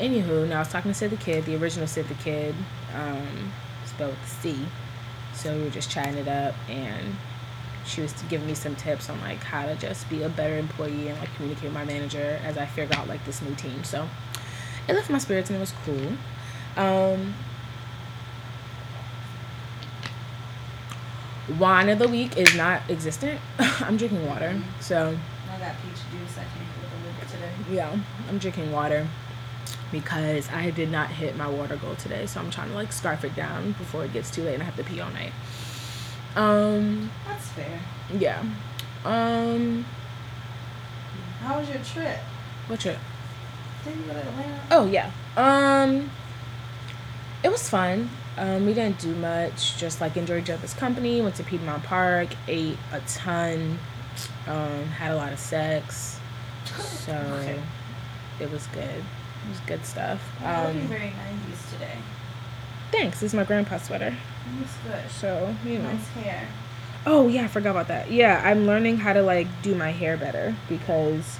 Anywho, now I was talking to Sid the Kid, the original Sid the Kid, um, spelled with C. So we were just chatting it up, and she was giving me some tips on like how to just be a better employee and like communicate with my manager as I figure out like this new team. So it lifted my spirits and it was cool. Um, wine of the week is not existent. I'm drinking water, so I got peach juice. I came with a little bit today. yeah, I'm drinking water because I did not hit my water goal today. So I'm trying to like scarf it down before it gets too late and I have to pee all night. Um, That's fair. yeah. Um, How was your trip? What trip? Didn't you go to Atlanta? Oh yeah. Um, it was fun. Um, we didn't do much. Just like enjoyed each other's company. Went to Piedmont Park. Ate a ton. Um, had a lot of sex. So Okay. it was good. It was good stuff. Looking Um, very 90s today. thanks. This is my grandpa's sweater. Looks good. So you know. Nice hair. Oh yeah, I forgot about that. Yeah, I'm learning how to like do my hair better because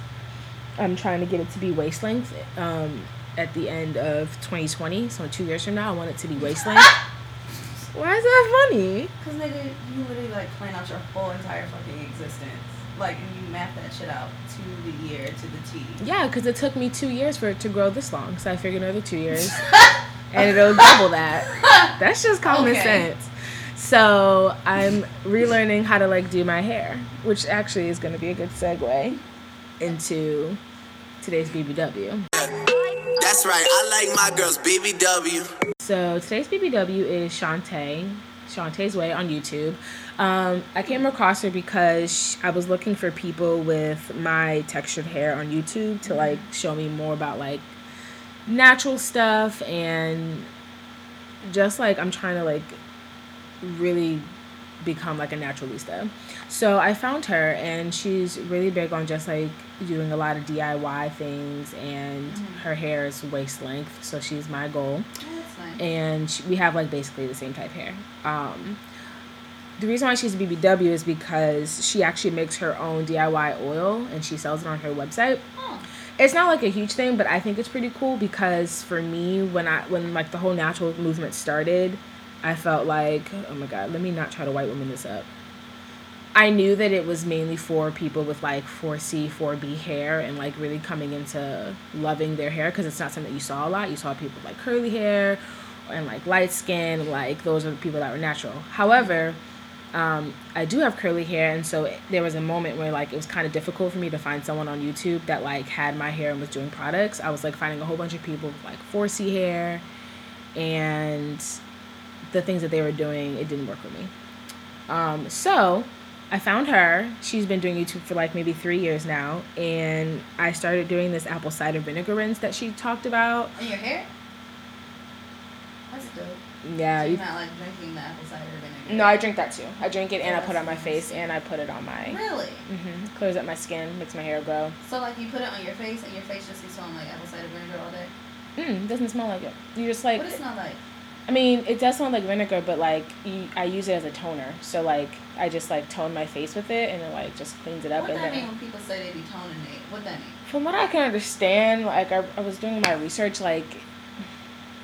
I'm trying to get it to be waist length. Um, at the end of 2020, so two years from now, I want it to be waist length. Why is that funny? Cause nigga, you literally like plan out your whole entire fucking existence. Like, and you map that shit out to the year, to the T. Yeah, because it took me two years for it to grow this long, so I figured another two years, and it'll double that. That's just common Okay. sense. So I'm relearning how to like do my hair, which actually is going to be a good segue into today's BBW. That's right, I like my girls BBW. So today's BBW is Shantae, Shantae's Way on YouTube. Um, I came across her because I was looking for people with my textured hair on YouTube to like show me more about like natural stuff and just like I'm trying to like really become like a naturalista. So I found her and she's really big on just like doing a lot of DIY things and her hair is waist length, so she's my goal Oh. And she, we have like basically the same type hair. Um, the reason why she's a BBW is because she actually makes her own DIY oil and she sells it on her website. Oh, It's not like a huge thing, but I think it's pretty cool because for me, when I when like the whole natural movement started, I felt like, oh my god, let me not try to white woman this up. I knew that it was mainly for people with like 4C, 4B hair and like really coming into loving their hair because it's not something that you saw a lot. You saw people with, like curly hair and like light skin, like those are the people that were natural. However, um, I do have curly hair, and so there was a moment where like it was kind of difficult for me to find someone on YouTube that like had my hair and was doing products. I was like finding a whole bunch of people with like 4C hair, and the things that they were doing, it didn't work for me. Um, so I found her. She's been doing YouTube for like maybe three years now, and I started doing this apple cider vinegar rinse that she talked about. and your hair? That's dope. Yeah, so you you're not like drinking the apple cider vinegar. No, I drink that too. I drink it and I put it on my that's face and I put it on my. Really? hmm Clears up my skin, makes my hair grow. So like you put it on your face and your face just be smelling like apple cider vinegar all day. Mm, doesn't smell like it. You just like. what does it smell like? I mean, it does smell like vinegar, but like you, I use it as a toner. So like I just like tone my face with it and it like just cleans it up. What and that then mean when people say they be toning it? What that mean? from what I can understand, like I, I was doing my research, like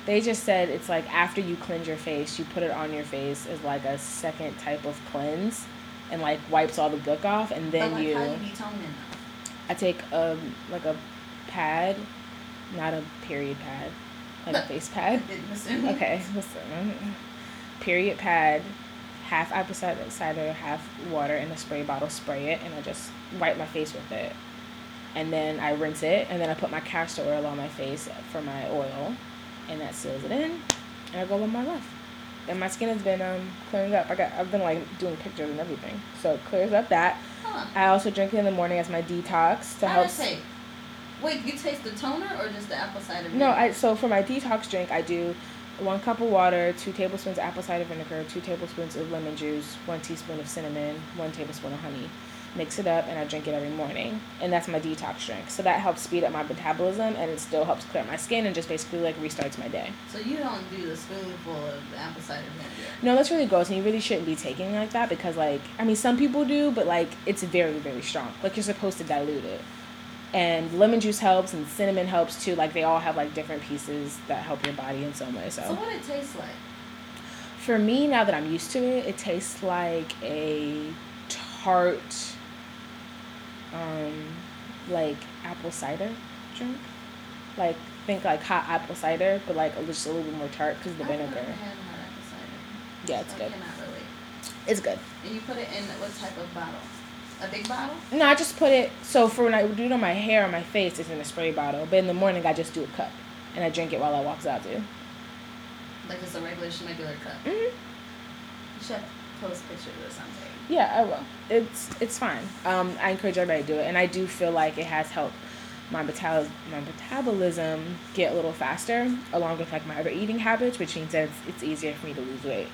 they just said it's like after you cleanse your face, you put it on your face as like a second type of cleanse, and like wipes all the gook off, and then like you. how you be toning though? I take um like a pad, not a period pad, like a face pad. Okay, listen. Period pad, half apple cider, half water in a spray bottle. Spray it, and I just wipe my face with it. And then I rinse it, and then I put my castor oil on my face for my oil, and that seals it in. And I go with my life. And my skin has been um clearing up. I got I've been like doing pictures and everything, so it clears up that. Huh. I also drink it in the morning as my detox to How help. taste? Wait, you taste the toner or just the apple cider vinegar? No, I so for my detox drink, I do one cup of water, two tablespoons of apple cider vinegar, two tablespoons of lemon juice, one teaspoon of cinnamon, one tablespoon of honey. Mix it up, and I drink it every morning, and that's my detox drink. So that helps speed up my metabolism, and it still helps clear my skin, and just basically like restarts my day. So you don't do the spoonful of apple cider vinegar. No, that's really gross, and you really shouldn't be taking like that because, like, I mean, some people do, but like, it's very, very strong. Like, you're supposed to dilute it. And lemon juice helps, and cinnamon helps too. Like they all have like different pieces that help your body in some way. So, So what it tastes like? for me, now that I'm used to it, it tastes like a tart, um, like apple cider drink. Like think like hot apple cider, but like just a little bit more tart because the I've vinegar. hot apple cider. Yeah, it's so good. I relate. It's good. And you put it in what type of bottle? A big bottle? No, I just put it. So for when I do it on my hair or my face, it's in a spray bottle. But in the morning, I just do a cup, and I drink it while I walks out too. Like it's a regular regular cup. hmm You should post pictures or something. Yeah, I will. It's it's fine. Um, I encourage everybody to do it, and I do feel like it has helped my metal my metabolism get a little faster, along with like my other eating habits, which means that it's, it's easier for me to lose weight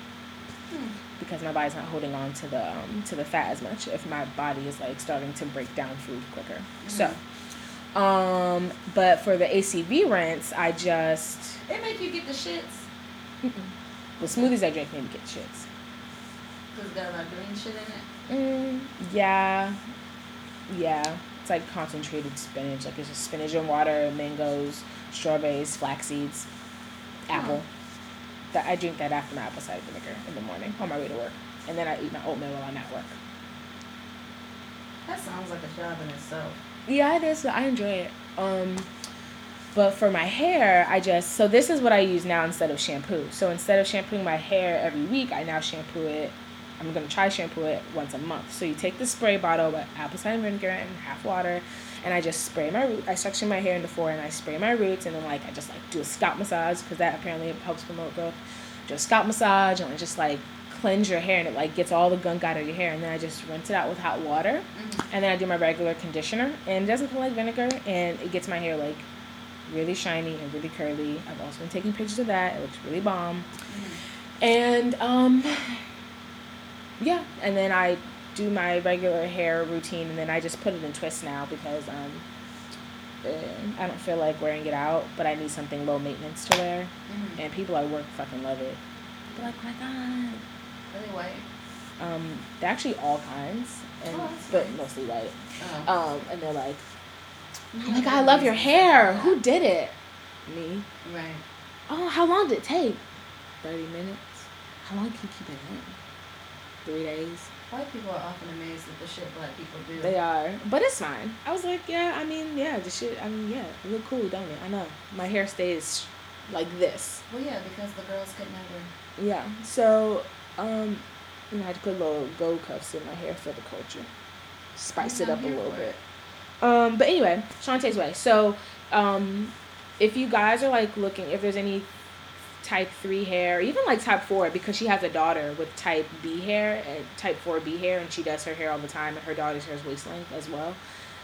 Hmm. Because my body's not holding on to the um, to the fat as much. If my body is like starting to break down food quicker, so. Um, but for the ACV rinse, I just It make you get the shits. the smoothies I drink maybe get shits. Cause got a lot of green shit in it. Mm, yeah, yeah. It's like concentrated spinach. Like it's just spinach and water, mangoes, strawberries, flax seeds, apple. That I drink that after my apple cider vinegar in the morning on my way to work, and then I eat my oatmeal while I'm at work. That sounds like a job in itself. Yeah, it is. I enjoy it. Um, but for my hair, I just so this is what I use now instead of shampoo. So instead of shampooing my hair every week, I now shampoo it. I'm gonna try shampoo it once a month. So you take the spray bottle with apple cider vinegar and half water, and I just spray my root. I section my hair into four, and I spray my roots, and then like I just like do a scalp massage because that apparently helps promote growth. Do a scalp massage, and I just like cleanse your hair, and it like gets all the gunk out of your hair, and then I just rinse it out with hot water and then I do my regular conditioner, and it doesn't feel like vinegar, and it gets my hair like really shiny and really curly. I've also been taking pictures of that. It looks really bomb. And um, yeah, and then I do my regular hair routine, and then I just put it in twists now because um, eh, I don't feel like wearing it out, but I need something low maintenance to wear, Mm-hmm. and people at work fucking love it. They're like, "Oh my god. Really white. Um, they're actually all kinds, and Oh, but nice. mostly white. Oh. Um, and they're like, "Oh my god, I love your hair. Who did it?" Me. Right. Oh, how long did it take? Thirty minutes. How long can you keep it in? Three days. White people are often amazed at the shit black people do. They are, but it's fine. I was like, yeah. I mean, yeah. The shit. I mean, yeah. It look cool, don't it? I know. My hair stays like this. Well, yeah, because the girls could never. Yeah. So, um, you know, I had to put little gold cuffs in my hair for the culture. Spice it up a little bit. Um, but anyway, Shantae's way. So, um, if you guys are like looking, if there's any type three hair, even like type four, because she has a daughter with type B hair and type four B hair, and she does her hair all the time, and her daughter's hair is waist length as well.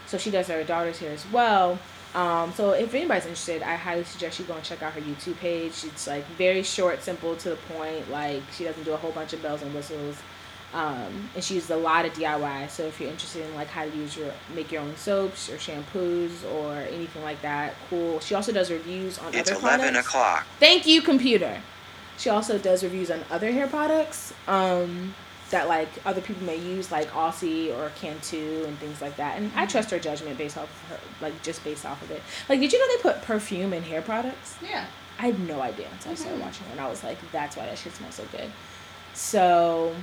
So she does her daughter's hair as well. Um, so if anybody's interested, I highly suggest you go and check out her YouTube page. It's like very short, simple, to the point. Like she doesn't do a whole bunch of bells and whistles. Um, and she uses a lot of DIY. So if you're interested in like how to use your make your own soaps or shampoos or anything like that, cool. She also does reviews on It's other 11 products. o'clock. Thank you, computer. She also does reviews on other hair products um, that like other people may use, like Aussie or Cantu and things like that. And I trust her judgment based off of her, like just based off of it. Like, did you know they put perfume in hair products? Yeah. I had no idea until I started Mhm. watching her, and I was like, that's why that shit smells so good. So,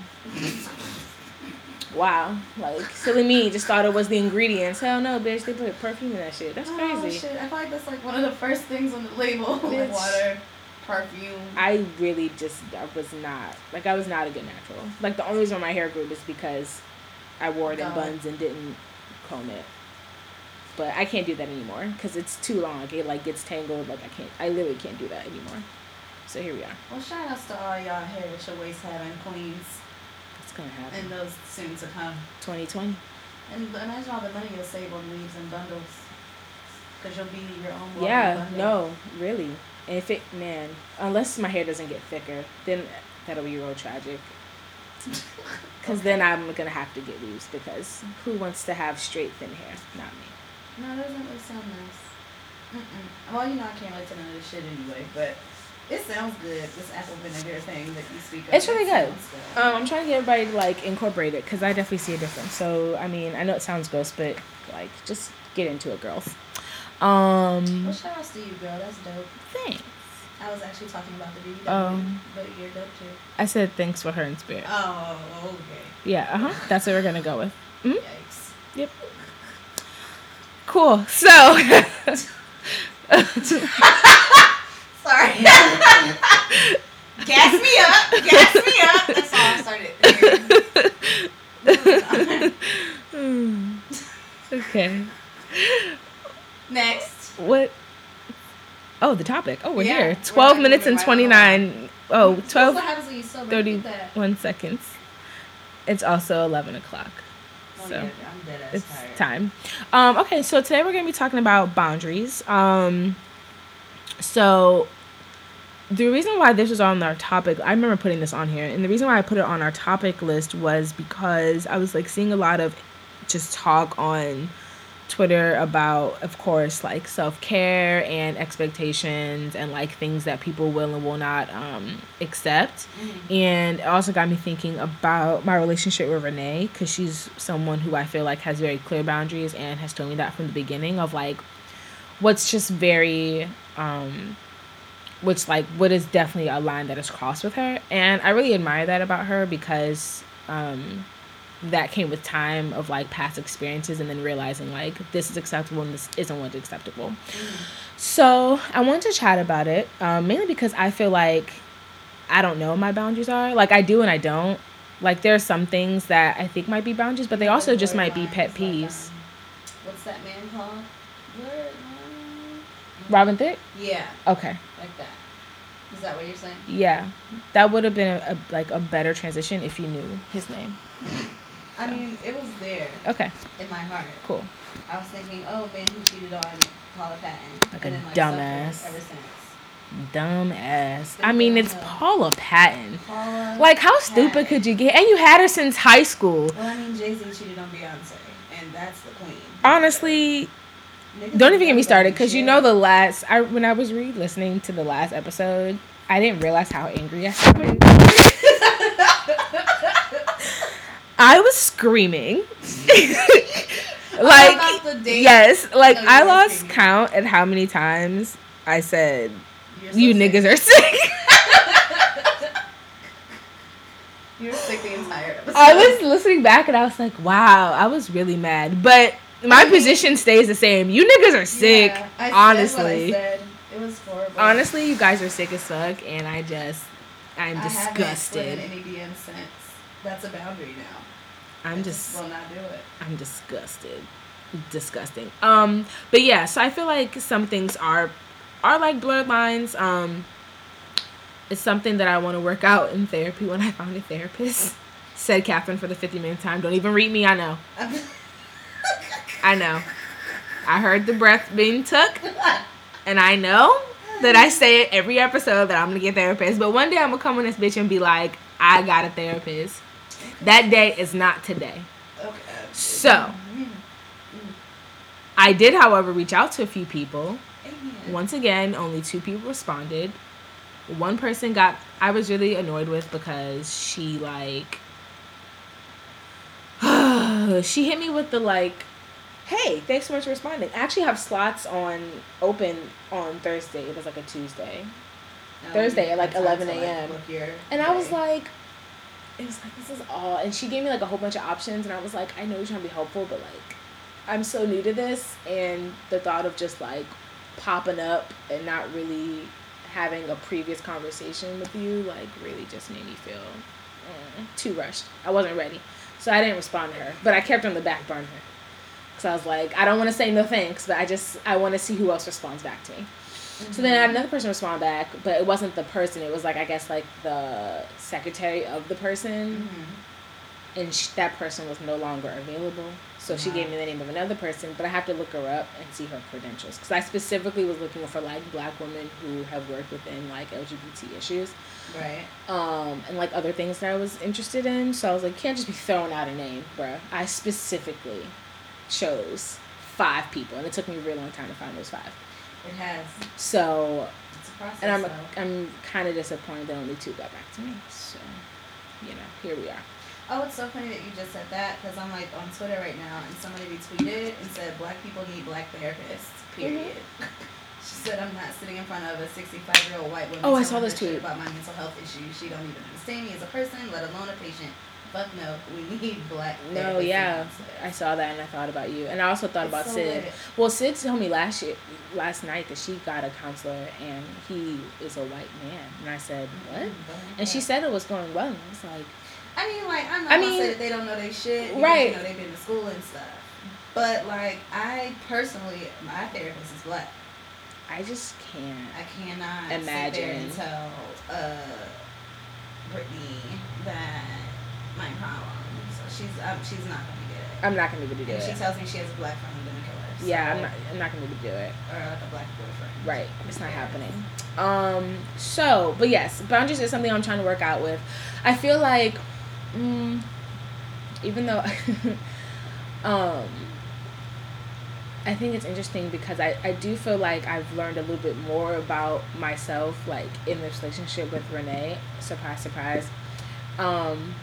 wow, like silly me just thought it was the ingredients. Hell no, bitch, they put perfume in that shit. That's Oh, crazy. shit. I feel like that's like one of the first things on the label. Bitch. water, perfume. I really just I was not like I was not a good natural. Like the only reason my hair grew is because I wore it in God. buns and didn't comb it. But I can't do that anymore because it's too long. It like gets tangled. Like I can't. I literally can't do that anymore. So here we are. Well, shout outs to all y'all your waist having queens It's gonna happen. and those soon to come. 2020. And imagine all the money you'll save on weaves and bundles. Because you'll be your own Yeah. bundle. No. Really. And if it man, unless my hair doesn't get thicker, then that'll be real tragic. Because then I'm gonna have to get weaves because who wants to have straight thin hair? Not me. No, that doesn't really sound nice. Mm-mm. Well, you know, I can't wait to none of this shit anyway, but it sounds good, this apple vinegar thing that you speak of. It's really good. good. Um, I'm trying to get everybody to like incorporate it because I definitely see a difference. So I mean, I know it sounds gross, but like just get into it, girls. Um, Well, shout outs to you, girl. That's dope. thanks. I was actually talking about the BBW, Um, but you're dope too. I said thanks for her in spirit. Oh, okay. Yeah, uh huh. That's what we're gonna go with. Mhm. Yikes. Yep. Cool. So. Sorry. gas me up. Gas me up. That's all I started. okay. Next. What? Oh, the topic. Oh, we're Yeah, here. we're 12 minutes moving and right 29. Oh, 12, what when you sober. Look that. 31 seconds. It's also 11 o'clock. Oh, So yeah, I'm dead ass it's tired. time. Um, okay, so today we're going to be talking about boundaries. Um, so the reason why this was on our topic, I remember putting this on here, and the reason why I put it on our topic list was because I was like seeing a lot of just talk on Twitter about, of course, like self care and expectations and like things that people will and will not um, accept. And it also got me thinking about my relationship with Renee because she's someone who I feel like has very clear boundaries and has told me that from the beginning of like what's just very um which like what is definitely a line that is crossed with her. And i really admire that about her because um that came with time of like past experiences and then realizing like this is acceptable and this isn't what's acceptable. So i want to chat about it um, mainly because i feel like i don't know what my boundaries are. Like i do and i don't. Like there are some things that i think might be boundaries but they also just might be pet Like, peeves. um, what's that man called? Um, robin thicke? Yeah, okay like that. Is that what you're saying? Yeah, that would have been a, a like a better transition if you knew his name. I mean, it was there Okay, in my heart. cool. I was thinking, oh man, who cheated on Paula Patton? Like a and then, like, dumbass. Ever since. Dumb ass. I mean, it's Paula Patton. Paula. Like, how stupid Patton. could you get? And you had her since high school. Well, I mean, Jay Z cheated on Beyonce, and that's the queen. Honestly, don't even get me started because you know the last I when I was re-listening to the last episode, I didn't realize how angry I sounded. I was screaming. like the yes, like oh, No, I lost screaming. count at how many times I said so you sick. niggas are sick. You're sick the entire episode. I was listening back and I was like, wow, I was really mad. But my position stays the same. You niggas are sick. Yeah, honestly. what I said. It was horrible. Honestly, you guys are sick as fuck, and I just, I'm I haven't put in disgusted. any DM since. That's a boundary now. I I'm just, will not do it. I'm disgusted, disgusting. Um, but yeah, so I feel like some things are, are like blurred lines. Um, it's something that I want to work out in therapy when I find a therapist. Said Catherine for the 50 minute time. Don't even read me. I know. I know. I heard the breath being took, and I know that I say it every episode that I'm gonna get a therapist. But one day I'm gonna come on this bitch and be like, I got a therapist. That day is not today. okay. So, I did, however, reach out to a few people. Once again, only two people responded. One person got I was really annoyed with because she like she hit me with the like hey thanks so much for responding. I actually have slots on open on thursday. It was like a tuesday. No, Thursday at, like, have time to, 11 a.m.. your and i was like it was like this is all and she gave me like a whole bunch of options and i was like i know you're trying to be helpful but like i'm so new to this and the thought of just like popping up and not really having a previous conversation with you like really just made me feel mm, too rushed. I wasn't ready. So i didn't respond to her but i kept on the back burner because i was like i don't want to say no thanks but i just i want to see who else responds back to me so then I had another person respond back, but it wasn't the person. It was like I guess like the secretary of the person, Mhm. and sh- that person was no longer available. So she gave me the name of another person, but I have to look her up and see her credentials because I specifically was looking for like black women who have worked within like LGBT issues, Right. um, and like other things that I was interested in. So I was like, can't just be throwing out a name, bruh. I specifically chose five people, and it took me a really long time to find those five. It has. So process. and I'm. I'm kind of disappointed that only two got back to me. So, you know, here we are. Oh, it's so funny that you just said that because I'm like on Twitter right now and somebody retweeted and said black people need black therapists. Mm-hmm. Period. she said I'm not sitting in front of a 65 year old white woman. Oh, I saw this tweet. about my mental health issues. She don't even understand me as a person, let alone a patient. Fuck no, we need black. No, yeah. I saw that and I thought about you, and I also thought It's about so Sid. lit. Well, Sid told me last year, last night that she got a counselor and he is a white man, and I said what? Mm, And she said it was going well. And I was like, I mean, like, I'm not I mean- that they don't know they shit. Because, Right. You know, they've been to school and stuff. But, like, I personally, my therapist is black. I just can't. I cannot sit there and tell uh, Brittany that my problem. So she's um, she's not gonna get it. I'm not gonna be able to do And she tells me she has a black friend, I'm gonna kill her. Yeah, I'm not. I'm not gonna be able to do it. Or like a black boyfriend. Right, it's not Yeah. happening. Um. So, but yes, boundaries is something I'm trying to work out with. I feel like, mm, even though, um, I think it's interesting because I I do feel like I've learned a little bit more about myself, like in this relationship with Renee. Surprise, surprise. Um.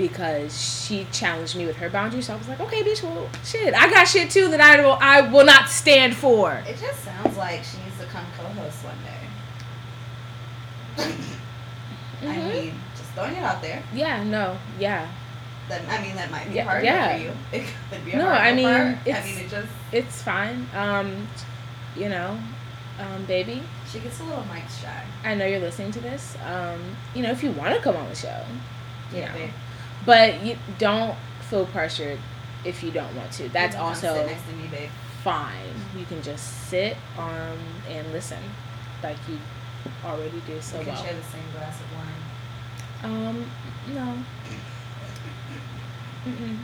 Because she challenged me with her boundaries, so I was like, "Okay, bitch, well, shit, I got shit too that I will, I will not stand for." It just sounds like she needs to come co-host one day. I Mhm. mean, just throwing it out there. Yeah, no, yeah. That I mean, that might be Yeah, hard yeah. for you. It could be a No, hard I mean, her. I mean, it just It's fine. Um, you know, um, baby, she gets a little mic shy. I know you're listening to this. Um, you know, if you want to come on the show, you Yeah, know, babe. But you don't feel pressured if you don't want to. That's You also to me, babe. fine. You can just sit um and listen, like you already do so we can well. share the same glass of wine. Um, no. Mm-mm.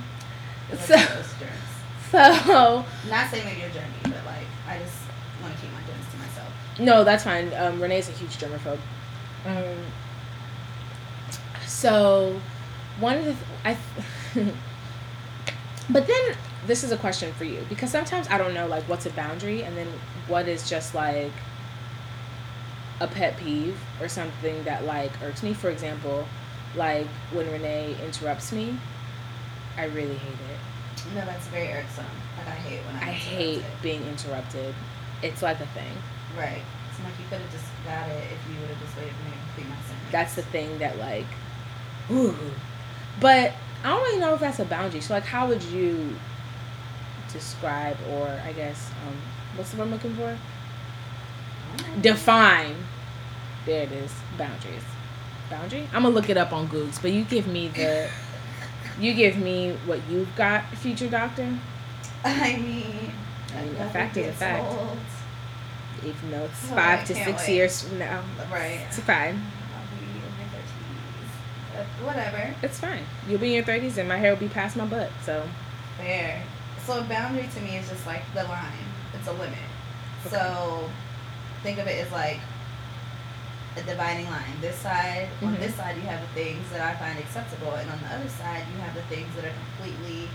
So, have those germs. so Not saying that you're germy, but like I just want to keep my germs to myself. No, that's fine. Um, Renee's a huge germaphobe. Um, so, one of the I, but then this is a question for you because sometimes I don't know like what's a boundary and then what is just like a pet peeve or something that like irks me. For example, like when Renee interrupts me, I really hate it. No, that's very irksome. Like I hate when I. I hate being interrupted. It's like a thing. Right. It's like you could have just got it if you would have just waited for me to complete my sentence. that's the thing that like ooh. But i don't really know if that's a boundary so like how would you describe or i guess um what's the word i'm looking for define there it is boundaries boundary i'm gonna look it up on google but you give me the you give me what you've got future doctor I mean. I mean, a fact is a fact. old. even though it's Oh, five I to six wait. years from now Right. it's fine I'll be in my thirties. But whatever. it's fine you'll be in your 30s and my hair will be past my butt so Fair. So a boundary to me is just like the line. It's a limit. So think of it as like a dividing line. This side, on Mhm. this side, you have the things that I find acceptable, and on the other side, you have the things that are completely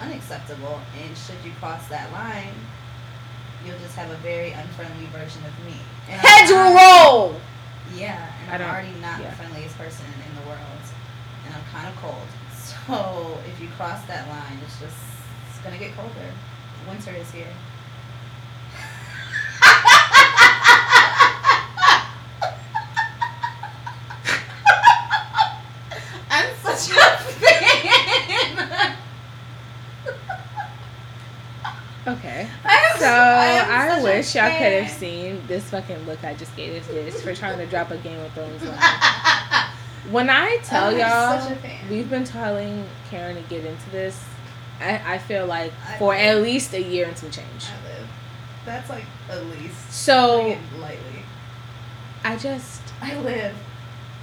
unacceptable. And should you cross that line, you'll just have a very unfriendly version of me. And will roll Yeah, and I I'm already not yeah. the friendliest person in the world, and I'm kind of cold. So if you cross that line, it's just it's gonna get colder. Winter is here. I'm such a fan. Okay. So I wish y'all could have seen this fucking look I just gave this bitch for trying to drop a Game of Thrones line. When I tell oh, I'm y'all, such a fan. we've been telling Karen to get into this. I, I feel like I for live. at least a year and some change. I live. That's like at least. So lightly. I just, I live.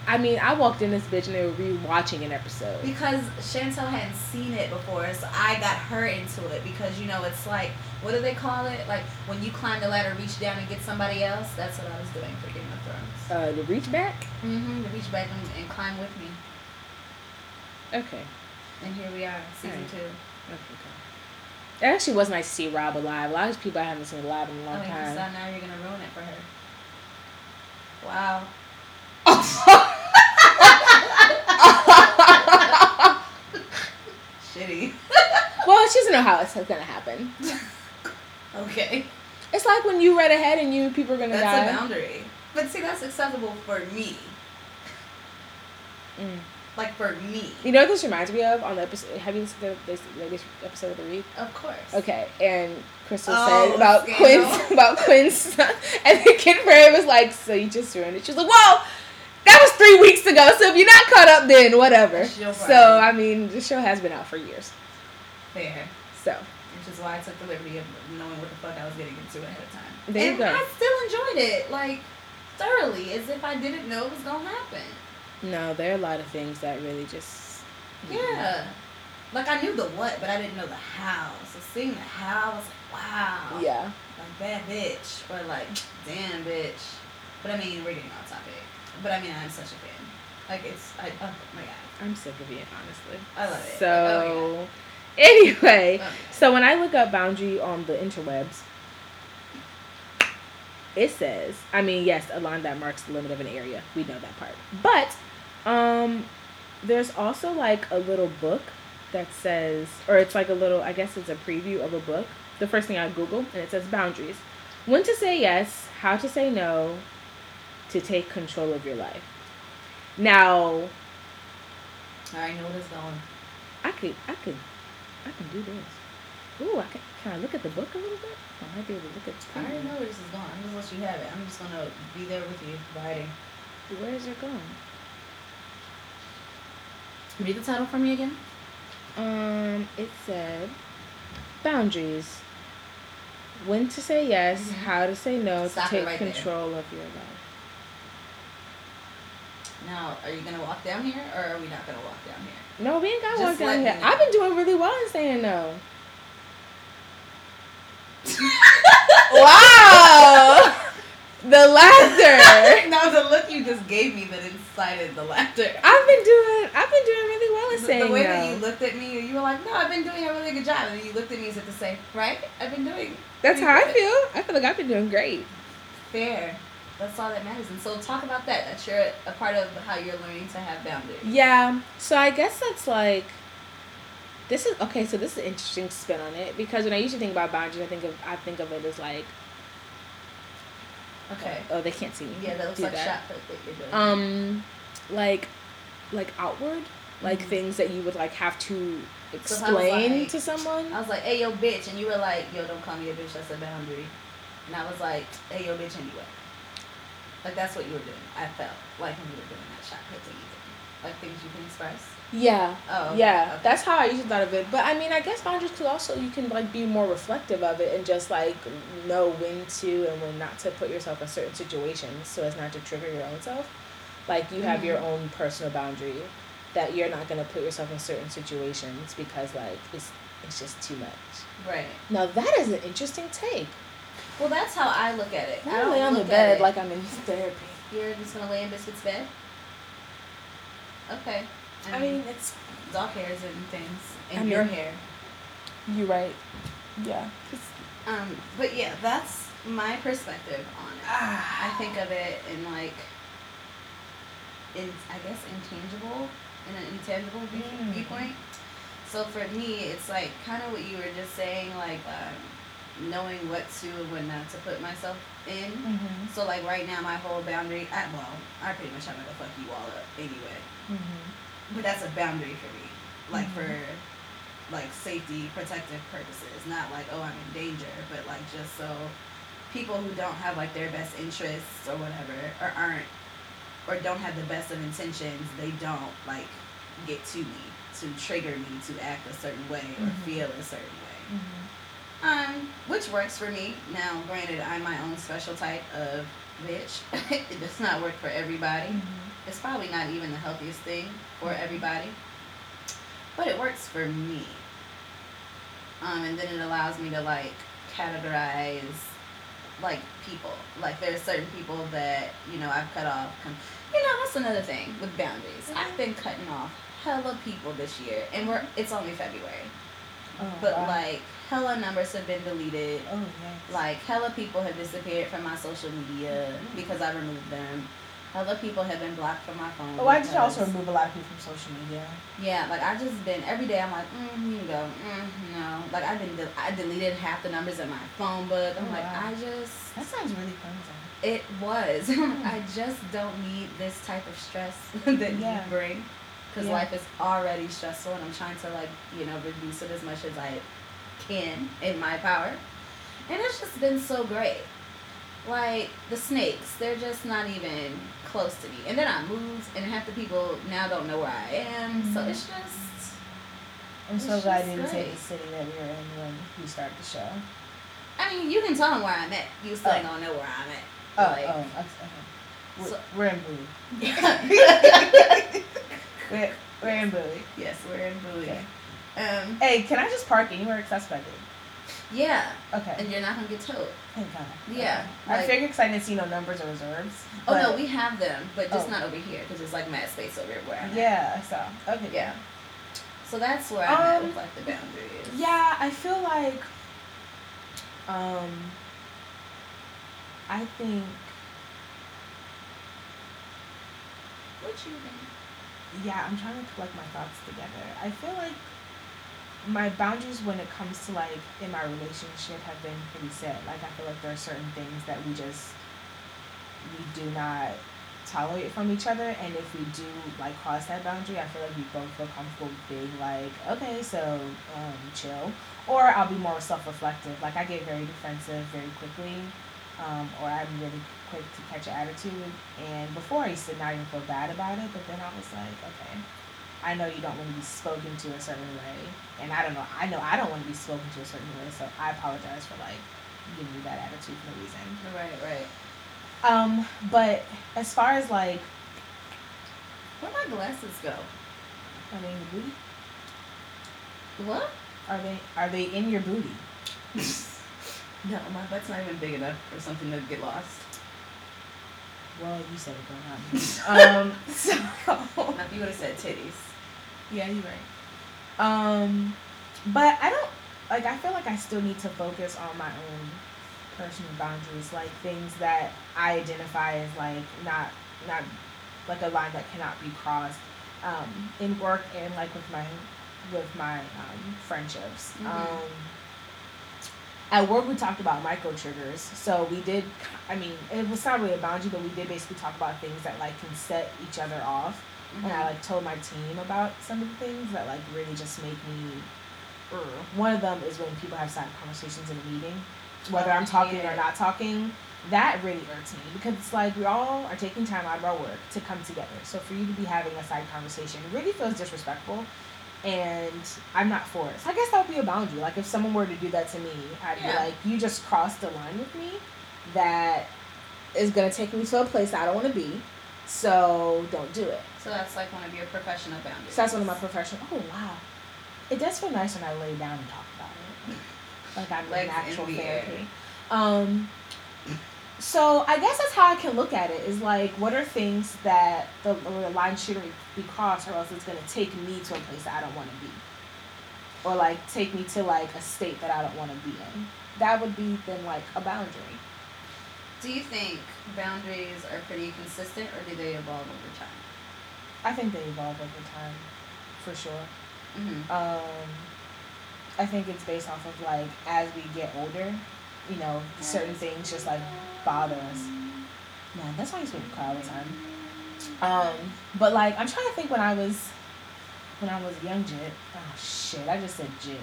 I mean, I walked in this bitch and they were rewatching an episode. Because Chantel hadn't seen it before, so I got her into it because you know it's like what do they call it? Like when you climb the ladder, reach down and get somebody else. That's what I was doing for Game of Thrones. Uh, the reach back. Mm-hmm. To reach back and, and climb with me, Okay. and here we are, season Alright. two. Okay. okay. It actually was nice to see Rob alive. A lot of people I haven't seen alive in a long oh, yeah, so time. now you're gonna ruin it for her. Wow. know how it's gonna happen. Okay. It's like when you read ahead and you people are gonna That's die. That's a boundary. But see, that's acceptable for me. Mm. Like for me. You know what this reminds me of on the episode? Have you to this latest episode of the week? Of course. Okay, and Crystal Oh, said about. Quinn's about Quinn's and the kid Mary was like, "So you just ruined it." She was like, "Well, that was three weeks ago. So if you're not caught up, then whatever." So. I mean, the show has been out for years. Fair. So Which is why I took the liberty of knowing what the fuck I was getting into ahead of time. There you go. I still enjoyed it, like thoroughly, as if I didn't know it was gonna happen. no, there are a lot of things that really just Yeah. Like I knew the what, but I didn't know the how. So seeing the how, I was like, wow. yeah. Like bad bitch, or like damn bitch. But I mean, we're getting off topic. But I mean, I'm such a fan. Like it's, I, oh my god, I'm sick of it, honestly. I love it. So Oh, anyway, yeah. Oh, so when I look up boundary on the interwebs, it says, I mean, yes, a line that marks the limit of an area. We know that part. But um there's also like a little book that says or it's like a little I guess it's a preview of a book. The first thing I Google and it says boundaries. When to say yes, how to say no, to take control of your life. Now, I know it's going. I could, I could, I can do this. Ooh, I can. Can I look at the book a little bit? I might be able to look at. The I already know where this is going. I'm just let you have it. I'm just gonna be there with you, writing. Where is it going? Read the title for me again. Um, it said boundaries. When to say yes, Mhm. how to say no, Stop to take right there. control of your life. Now, are you gonna walk down here, or are we not gonna walk down here? No, we ain't gotta walk down here. I've been doing really well in saying no. wow, the laughter. no, the look you just gave me that incited the laughter. I've been doing. I've been doing really well in The, saying the way no. that you looked at me, you were like, "No, I've been doing a really good job," and then you looked at me as if to say, "Right, I've been doing." That's how I feel. I feel like I've been doing great. Fair. That's all that matters. And so, talk about that. That you're a part of how you're learning to have boundaries. Yeah. So I guess that's like this is okay, so this is an interesting spin on it because when I usually think about boundaries I think of I think of it as like Okay. oh they can't see me. Yeah, that looks like that. shot put that you're doing. Um like like outward, like Mhm. things that you would like have to So if I was explain like- to someone. I was like, "Hey, yo, bitch," and you were like, "Yo, don't call me a bitch. That's a boundary." And I was like, "Hey, yo, bitch," anyway. Like that's what you were doing. I felt like when you were doing that shot put either. Like things you can express. Yeah. Oh. okay, Yeah, okay. that's how I usually thought of it. But I mean, I guess boundaries could also you can like be more reflective of it and just like know when to and when not to put yourself in certain situations so as not to trigger your own self. Like you have your Mhm. own personal boundary that you're not gonna put yourself in certain situations because like it's it's just too much. right. Now that is an interesting take. Well, that's how I look at it. I don't lay on the bed like I'm in therapy. you're just gonna lay in Biscuit's bed. Okay. I mean, it's dog hairs and things, and I your hair. you right. Yeah. Um, but yeah, that's my perspective on it. I think of it in like, in I guess intangible, in an intangible Mm. viewpoint. So for me, it's like kind of what you were just saying, like um, knowing what to and what not to put myself in. Mm-hmm. So like right now, my whole boundary. I, well, I pretty much have to fuck you all up anyway. Mm-hmm. But that's a boundary for me, like Mhm. for like safety, protective purposes. Not like oh I'm in danger, but like just so people who don't have like their best interests or whatever, or aren't, or don't have the best of intentions, they don't like get to me to trigger me to act a certain way or Mhm. feel a certain way. Mm-hmm. Um, which works for me. Now, granted, I'm my own special type of bitch. it does not work for everybody. Mm-hmm. It's probably not even the healthiest thing for everybody, but it works for me. Um, and then it allows me to like categorize like people. Like there's certain people that you know I've cut off. You know that's another thing with boundaries. I've been cutting off hella people this year, and we're it's only February, Oh, but wow. like hella numbers have been deleted. oh yes. Like hella people have disappeared from my social media because I removed them. Other people have been blocked from my phone. Oh, I just also remove a lot of people from social media. Yeah, like I just been every day. I'm like, mm, you go, mm, no. Like I've been, de- I deleted half the numbers in my phone book. I'm Oh, like, wow. I just, That sounds really cleansing. it was. I just don't need this type of stress that Yeah. you bring, because Yeah. life is already stressful, and I'm trying to like, you know, reduce it as much as I can in my power. And it's just been so great. Like the snakes, they're just not even close to me. And then I moved, and half the people now don't know where I am. So Mhm. it's just. I'm It's so glad you didn't say the city that we were in when we started the show. I mean, you can tell them where I'm at. You still Oh. gonna know where I'm at. Oh, Like- oh, okay. We're, So- we're in Bowie. We're, we're in Bowie. yes, we're in Bowie. Okay. Um, Hey, can I just park anywhere suspected? yeah, Okay. and you're not gonna get towed. Thank God. Yeah, Okay. I like- figured because I didn't see no numbers or reserves. Oh no, we have them, but just Oh. not over here because it's like mad space over where I'm. Yeah, I saw. Okay. Yeah. So that's where I'm at Um, with like the boundaries. Yeah, I feel like um I think What you think? Yeah, I'm trying to collect my thoughts together. I feel like my boundaries when it comes to like in my relationship have been pretty set. Like I feel like there are certain things that we just we do not tolerate from each other and if we do like cross that boundary I feel like we both feel comfortable being like okay so um chill or I'll be more self-reflective like I get very defensive very quickly um, or I'm really quick to catch an attitude and before I used to not even feel bad about it but then I was like okay I know you don't want to be spoken to a certain way and I don't know I know I don't want to be spoken to a certain way so I apologize for like giving you that attitude for no reason Right, right. um, but as far as like, Where my glasses go? are they in your booty? What? Are they are they in your booty? No, my butt's not even big enough for something to get lost. Well, you said it, me. um, so you would have said titties. yeah, you're right. Um, but I don't like. I feel like I still need to focus on my own personal boundaries, like things that I identify as like not not like a line that cannot be crossed. Um, in work and like with my with my um, friendships. Mhm. Um, at work, we talked about micro triggers. So we did. I mean, it was not really a boundary, but we did basically talk about things that like can set each other off. And I mm-hmm. like told my team about some of the things that like really just make me. Ugh. One of them is when people have side conversations in a meeting, oh, whether I'm talking or not talking. That really irks me because it's like we all are taking time out of our work to come together. So for you to be having a side conversation really feels disrespectful, and I'm not for it. So I guess that would be a boundary. Like if someone were to do that to me, I'd be like, "You just crossed the line with me. That is gonna take me to a place I don't want to be. So don't do it." So that's like one of your professional boundaries. So that's one of my professional. Oh wow, it does feel nice when I lay down and talk about it, like I'm in Legs in natural the air. therapy. Um, so I guess that's how I can look at it. Is like, what are things that the, the line shouldn't be crossed, or else it's gonna take me to a place that I don't want to be, or like take me to like a state that I don't want to be in. That would be then like a boundary. Do you think boundaries are pretty consistent or do they evolve over time? I think they evolve over time, for sure. Mm-hmm. um, I think it's based off of like as we get older, you know, certain things just like bother us. Man, that's why I used to cry all the time. Um, but like I'm trying to think when I was when I was young jit. Oh shit, I just said jit.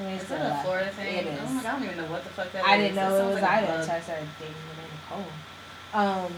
Is that a. Florida thing? It is. Oh my god, I don't even know what the fuck that I is. didn't know it was like either until I started dating Nicole. Um,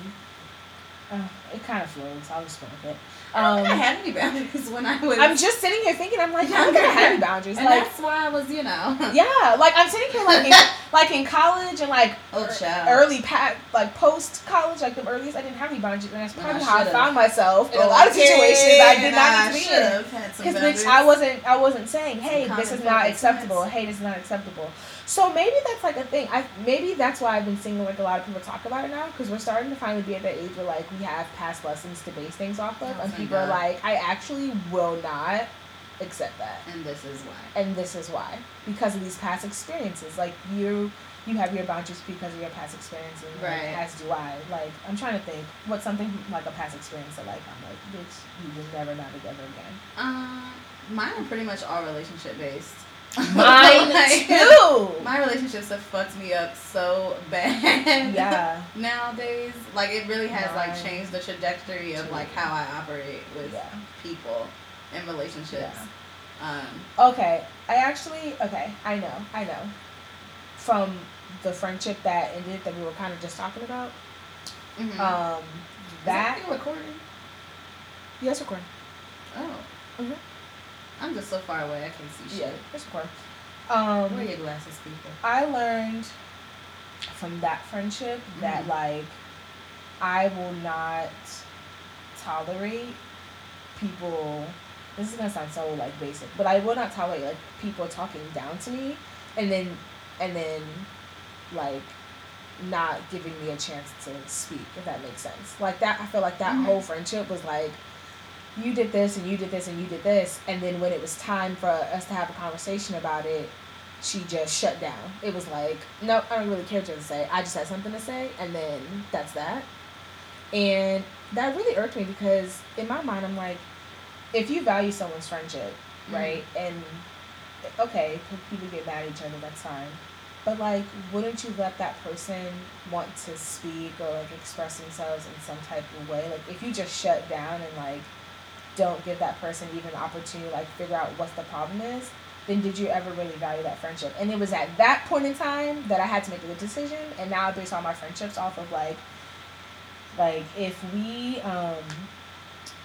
uh, it kind of flows. I'll just go with it. I don't Um, think I had any boundaries when I was. I'm just sitting here thinking, I'm like, I don't think I have any boundaries. and Like, that's why I was, you know. Yeah, like I'm sitting here like in, like in college and like Oh, child. early pat like post college, like the earliest I didn't have any boundaries, and that's probably I how I found myself in a lot of situations I did not need to be in. Because bitch, I wasn't I wasn't saying, hey, this is not acceptable. Hey, this is not acceptable. So maybe that's like a thing. I maybe that's why I've been seeing like a lot of people talk about it now because we're starting to finally be at that age where like we have past lessons to base things off of, Oh, and people are like, I actually will not accept that. And this is why. And this is why. Because of these past experiences. Like you you have your boundaries because of your past experiences. Right. As do I. Like I'm trying to think what something like a past experience that like I'm like, bitch, you will never not together again. Um, mine are pretty much all relationship based. Mine Like, too. My relationships have fucked me up so bad. Yeah. Nowadays, like it really has like changed the trajectory of like how I operate with Yeah. people and relationships. Um, Okay. I actually okay, I know, I know. From the friendship that ended that we were kind of just talking about. mhm. Um Is that recording? yes recording. Oh. Mhm. I'm just so far away I can't see shit. Yeah, it's recording. Um Wear your glasses, people. I learned from that friendship that Mhm. like I will not tolerate people this is gonna sound so like basic, but I will not tolerate like people talking down to me and then and then like not giving me a chance to speak, if that makes sense. Like that I feel like that Mhm. whole friendship was like you did this and you did this and you did this. And then when it was time for us to have a conversation about it she just shut down. It was like no i don't really care what you have to say. I just had something to say and then that's that. And that really irked me because in my mind i'm like if you value someone's friendship mm. right and okay people get mad at each other? That's fine. But like wouldn't you let that person want to speak or like express themselves in some type of way? Like if you just shut down and like don't give that person even the opportunity to like figure out what the problem is then did you ever really value that friendship and it was at that point in time that i had to make a good decision and now i base all my friendships off of like like if we um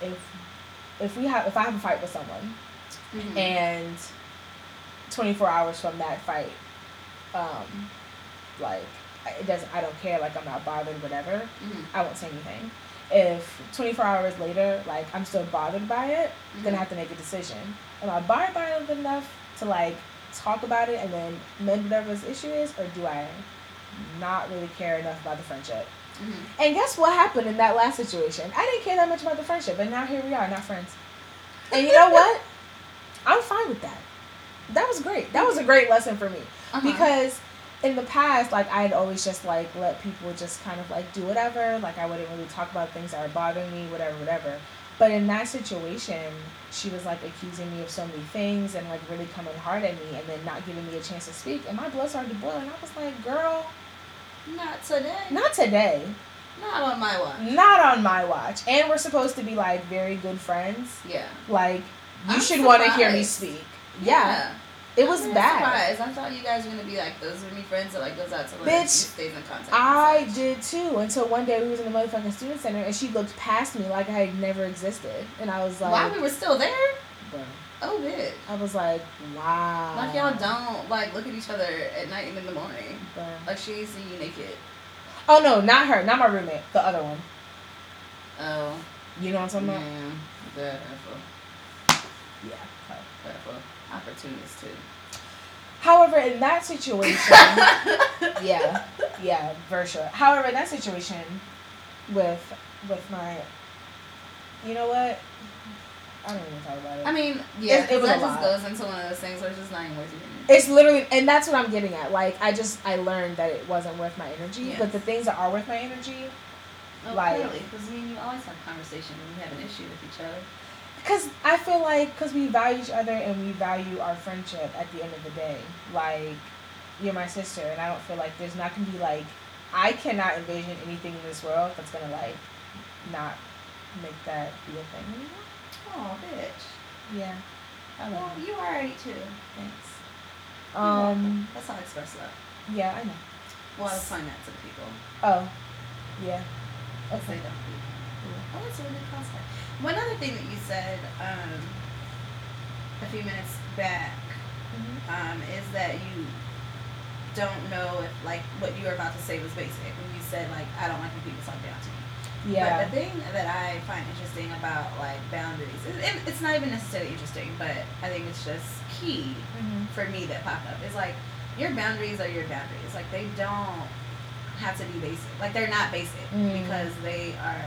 if if we have if i have a fight with someone Mhm. and 24 hours from that fight um like it doesn't i don't care like i'm not bothered whatever Mhm. i won't say anything if 24 hours later like i'm still bothered by it then i Mhm. have to make a decision am i bothered by it enough to like talk about it and then mend whatever this issue is or do i not really care enough about the friendship Mhm. and guess what happened in that last situation? I didn't care that much about the friendship, and now here we are, not friends. And you know what? I'm fine with that. That was great. That was a great lesson for me Uh-huh. because in the past, like I'd always just like let people just kind of like do whatever. Like I wouldn't really talk about things that are bothering me, whatever, whatever. But in that situation, she was like accusing me of so many things and like really coming hard at me, and then not giving me a chance to speak. And my blood started to boil, and I was like, "Girl, not today. not today." Not on my watch. Not on my watch. And we're supposed to be like very good friends. Yeah. Like you I'm should want to hear me speak. Yeah, it was I'm bad. Surprised. I thought you guys were gonna be like those are me friends that like goes out to lunch Bitch, stays in contact. I did too until one day we was in the motherfucking student center and she looked past me like I had never existed, and I was like, why we were still there. Bruh. Oh, bitch. I was like, wow. Like y'all don't like look at each other at night and in the morning. Bruh. Like she ain't see you naked. Oh no, not her, not my roommate, the other one. Oh. You know what I'm talking about? Mm-hmm. Man, careful, Yeah. her. careful. Opportunist too. However, in that situation, yeah, yeah, for sure. However, in that situation, with with my, you know what? I don't even talk about it. I mean, yeah, It- it was that a just lot. goes into one of those things where it's just not even worth your energy. it's literally, and that's what I'm getting at. Like, I just I learned that it wasn't worth my energy. Yes. But the things that are worth my energy, Oh, like- clearly, because me and you always have conversation when you have an issue with each other. Because I feel like because we value each other and we value our friendship at the end of the day. Like, you're my sister, and I don't feel like there's not gonna be like, I cannot envision anything in this world that's gonna like, not make that be a thing anymore. Oh, bitch. Yeah, I Well, you. are alright too. Thanks. Um. that's I express love. Yeah, I know. Well, I explain that to people. Oh. Yeah. If they Okay. don't. Oh, that's a really good concept. One other thing that you said um, a few minutes back Mhm. um, is that you don't know if like what you were about to say was basic when you said like I don't like when people talk down to me. Yeah. But the thing that I find interesting about like boundaries, it, it, it's not even necessarily interesting, but I think it's just key Mhm. for me that pop up. Is like your boundaries are your boundaries. Like they don't have to be basic. Like they're not basic Mm. because they are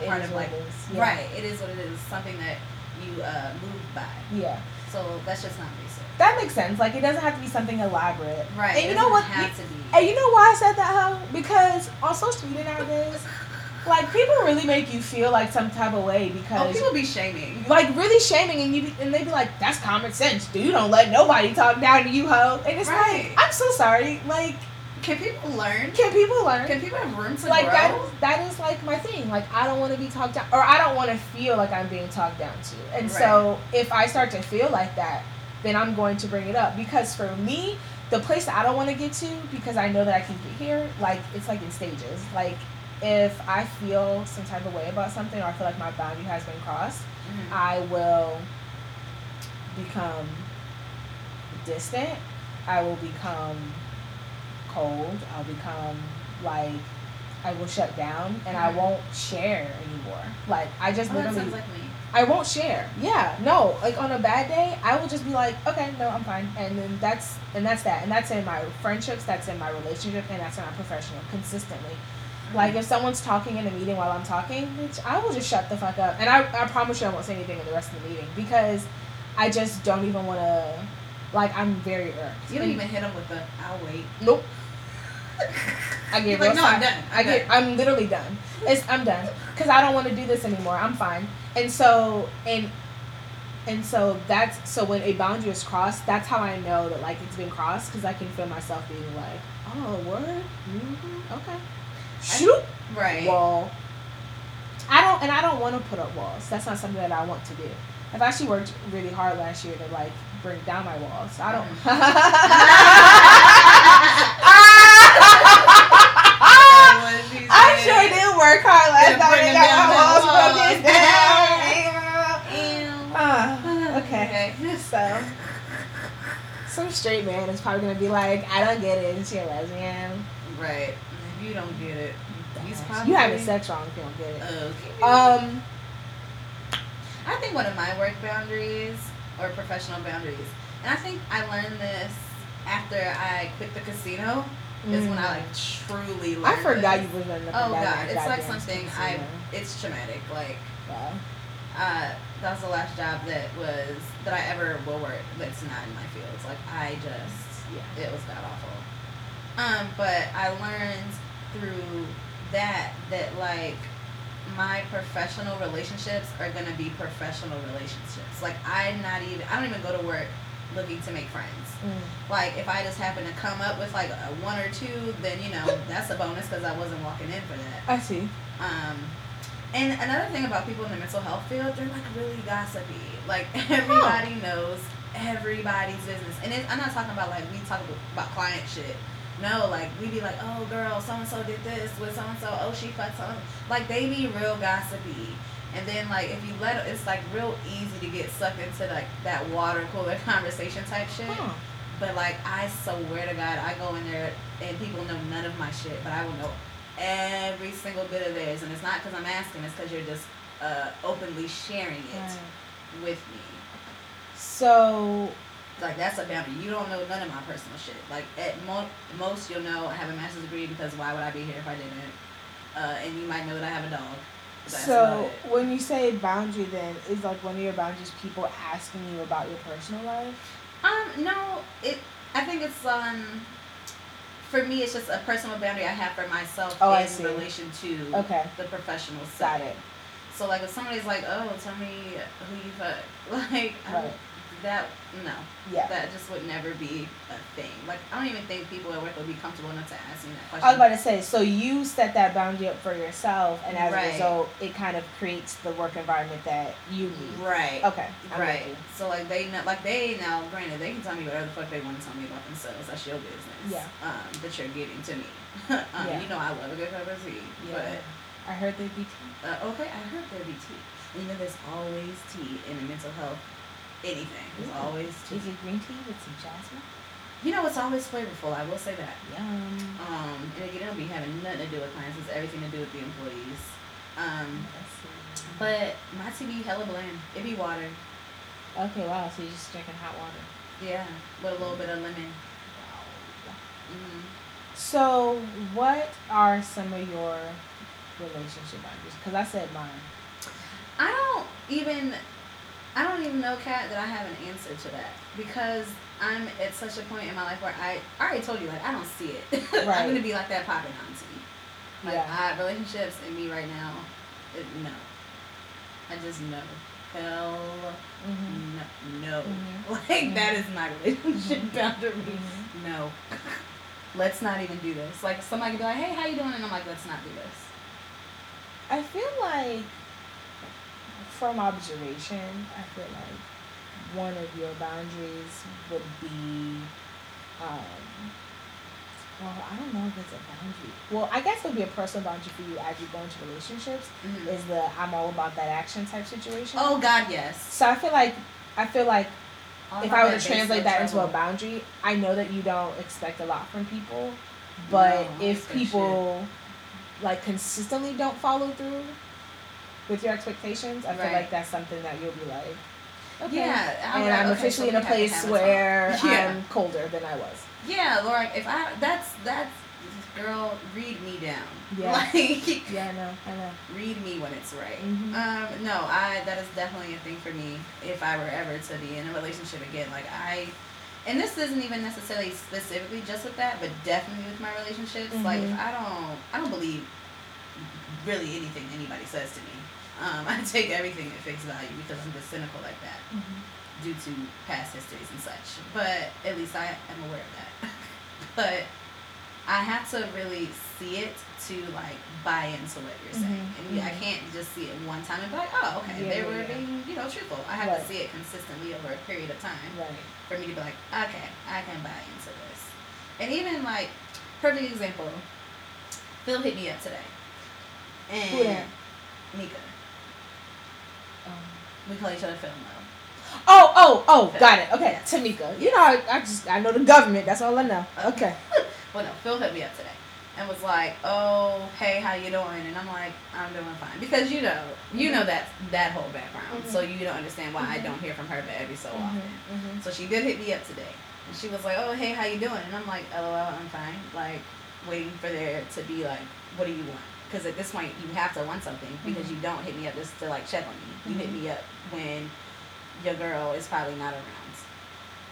a It part of yeah. right. It is what it is. Something that you uh, move by. Yeah. So that's just not basic. That makes sense. Like it doesn't have to be something elaborate. Right. And it you know what? Have to be. And you know why I said that, huh? Because on social media nowadays, like people really make you feel like some type of way oh, because people be shaming. like really shaming and you be, and they be like, that's common sense. Dude, don't let nobody talk down to you, ho. And it's Right. like, I'm so sorry. Like, Can people learn? can people learn? Can people have room to like grow? that is that is like my thing. Like I don't want to be talked down, or I don't want to feel like I'm being talked down to. And so if I start to feel like that, then I'm going to bring it up because for me, the place that I don't want to get to because I know that I can get here, like it's like in stages. Like if I feel some type of way about something, or I feel like my boundary has been crossed, Mhm. I will become distant. I will become cold. I'll become like I will shut down and I Mhm. won't share anymore. Like I just Oh, that literally sounds like me. I won't share. Yeah, no. Like on a bad day, I will just be like, okay, no, I'm fine, and then that's and that's that, and that's in my friendships, that's in my relationship, and that's in my professional consistently. Like if someone's talking in a meeting while I'm talking, bitch, I will just shut the fuck up, and I I promise you I won't say anything in the rest of the meeting because I just don't even want to. Like I'm very irked. You don't even hit them with the "I'll wait." Nope. I get like, "No, I'm done. I get. I'm literally done. It's. I'm done because I don't want to do this anymore. I'm fine. And so and and so that's so when a boundary is crossed, that's how I know that like it's been crossed because I can feel myself being like, oh, word, mm-hmm. okay, shoot Right. wall. I don't, and I don't want to put up walls. That's not something that I want to do. I've actually worked really hard last year to like bring down my walls. I don't. What did she I say? sure did work hard last Yeah, time. bring I it got down my that walls wall. broken down. Ew. Ah, okay. So, some straight man is probably gonna be like, "I don't get it. She a lesbian." Right. If you don't get it, he's probably. You having sex wrong if you don't get it. Okay. Um. I think one of my work boundaries or professional boundaries, and I think I learned this after I quit the casino, is when I like truly learned. Mm. I forgot this. you was in up Oh god, it's like something casino. I. It's traumatic. Like Wow. Uh, that was the last job that was that I ever will work. That's not in my fields. Like I just Yeah. it was god awful. Um, but I learned through that that like my professional relationships are gonna be professional relationships. Like I'm not even I don't even go to work looking to make friends. Mm. Like if I just happen to come up with like a one or two, then you know that's a bonus because I wasn't walking in for that. I see. Um, and another thing about people in the mental health field, they're like really gossipy. Like everybody knows everybody's business, and it, I'm not talking about like we talk about client shit. No, like we be like, oh girl, so and so did this with so and so. Oh, she fucked so. Like they be real gossipy. And then like if you let, it's like real easy to get sucked into like that water cooler conversation type shit. Huh. But like I swear to God, I go in there and people know none of my shit, but I will know every single bit of theirs, and it's not because I'm asking, it's because you're just uh, openly sharing it Right. with me. So Like that's a boundary. You don't know none of my personal shit. Like at mo- most, you'll know I have a master's degree because why would I be here if I didn't? Uh, and you might know that I have a dog. So when you say boundary, then is like one of your boundaries people asking you about your personal life? Um, no, it. I think it's um. For me, it's just a personal boundary I have for myself Oh, in relation to Okay, the professional got side. it. So like if somebody's like, "Oh, tell me who you fuck," like Right. That no, Yeah. that just would never be a thing. Like I don't even think people at work would be comfortable enough to ask me that question. I was about to say, so you set that boundary up for yourself, and as Right. a result, it kind of creates the work environment that you need. right. Okay, I'm Right. So like they know, like they now, granted, they can tell me whatever the fuck they want to tell me about themselves. That's your business. Yeah. Um, that you're giving to me. um, Yeah. You know I love a good cup of tea. Yeah. But I heard there'd be tea. Uh, okay, I heard there be tea. You know, there's always tea in a mental health. Anything. It's Ooh. always tea. Is it green tea with some jasmine? You know, it's always flavorful. I will say that. Yum. Um, and again, it'll be having nothing to do with clients. It's everything to do with the employees. Um, but my tea be hella bland. It be water. Okay, wow. So you're just drinking hot water. Yeah, with a little bit of lemon. Wow. hmm So, what are some of your relationship boundaries? Because I said mine. I don't even I don't even know, Kat, that I have an answer to that because I'm at such a point in my life where I, I already told you like I don't see it. Right. I'm gonna be like that popping on to me. Like Yeah. I, relationships and me right now, it, no. I just know. Hell Mm-hmm. no. no. Mhm. Like that is my relationship boundary. Mhm. No. Let's not even do this. Like somebody could be like, "Hey, how you doing?" And I'm like, "Let's not do this." I feel like, from observation, I feel like one of your boundaries would be, um, well, I don't know if it's a boundary. Well, I guess it would be a personal boundary for you as you go into relationships. Mhm. Is the I'm all about that action type situation. Oh God, yes. So I feel like I feel like All if I were to translate that into a boundary, I know that you don't expect a lot from people, but No, if people like consistently don't follow through with your expectations, I feel like that's something that you'll be like, okay. Yeah, I'll and I'm okay, officially so in a we have to place where. Yeah. I'm colder than I was. Yeah, Laura, if I that's that's girl, read me down. Yeah. Like Yeah, I know, I know. read me when it's right. Mhm. Um, no, I that is definitely a thing for me if I were ever to be in a relationship again. Like I and this isn't even necessarily specifically just with that, but definitely with my relationships. Like if. I don't I don't believe really anything anybody says to me. Um, I take everything at face value because I'm just cynical like that due to past histories and such. But at least I am aware of that. but I have to really see it to like buy into what you're saying, Mhm, and I mhm. can't just see it one time and be like, oh, okay, Yeah, they were yeah. being you know truthful. I have Right. to see it consistently over a period of time Right. for me to be like, okay, I can buy into this. And even like, perfect example, Phil hit me up today, and that? Mika. We call each other Phil now. oh, oh, oh, Okay. got it. Okay, Yes. Tamika. You know, I, I just I know the government. That's all I know. Okay. Well, no, Phil hit me up today and was like, "Oh, hey, how you doing?" And I'm like, "I'm doing fine," because you know, you know that that whole background, Mhm. so you don't understand why I Mhm. don't hear from her but every so Mhm, often. mhm. So she did hit me up today, and she was like, "Oh, hey, how you doing?" And I'm like, "LOL, I'm fine." Like, waiting for there to be like, "What do you want?" Because at this point, you have to want something because Mhm. you don't hit me up just to like check on me. You hit Mhm. me up when your girl is probably not around.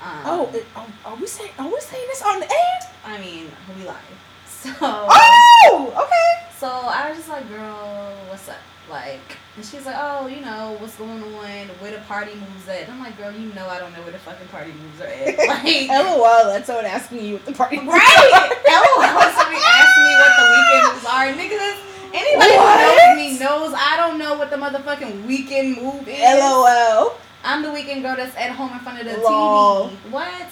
Um, Oh, it, are, are we saying are we saying this on the air? I mean, we live. So. Oh, okay. So I was just like, girl, what's up? Like, and she's like, oh, you know, what's going on? Where the party moves at? And I'm like, girl, you know I don't know where the fucking party moves are at. Like, LOL, that's someone asking you what the party right? LOL, somebody asking me what the weekend moves are. Niggas, anybody What? who knows me knows I don't know what the motherfucking weekend move is. LOL. I'm the weekend girl that's at home in front of the Lol. TV. What?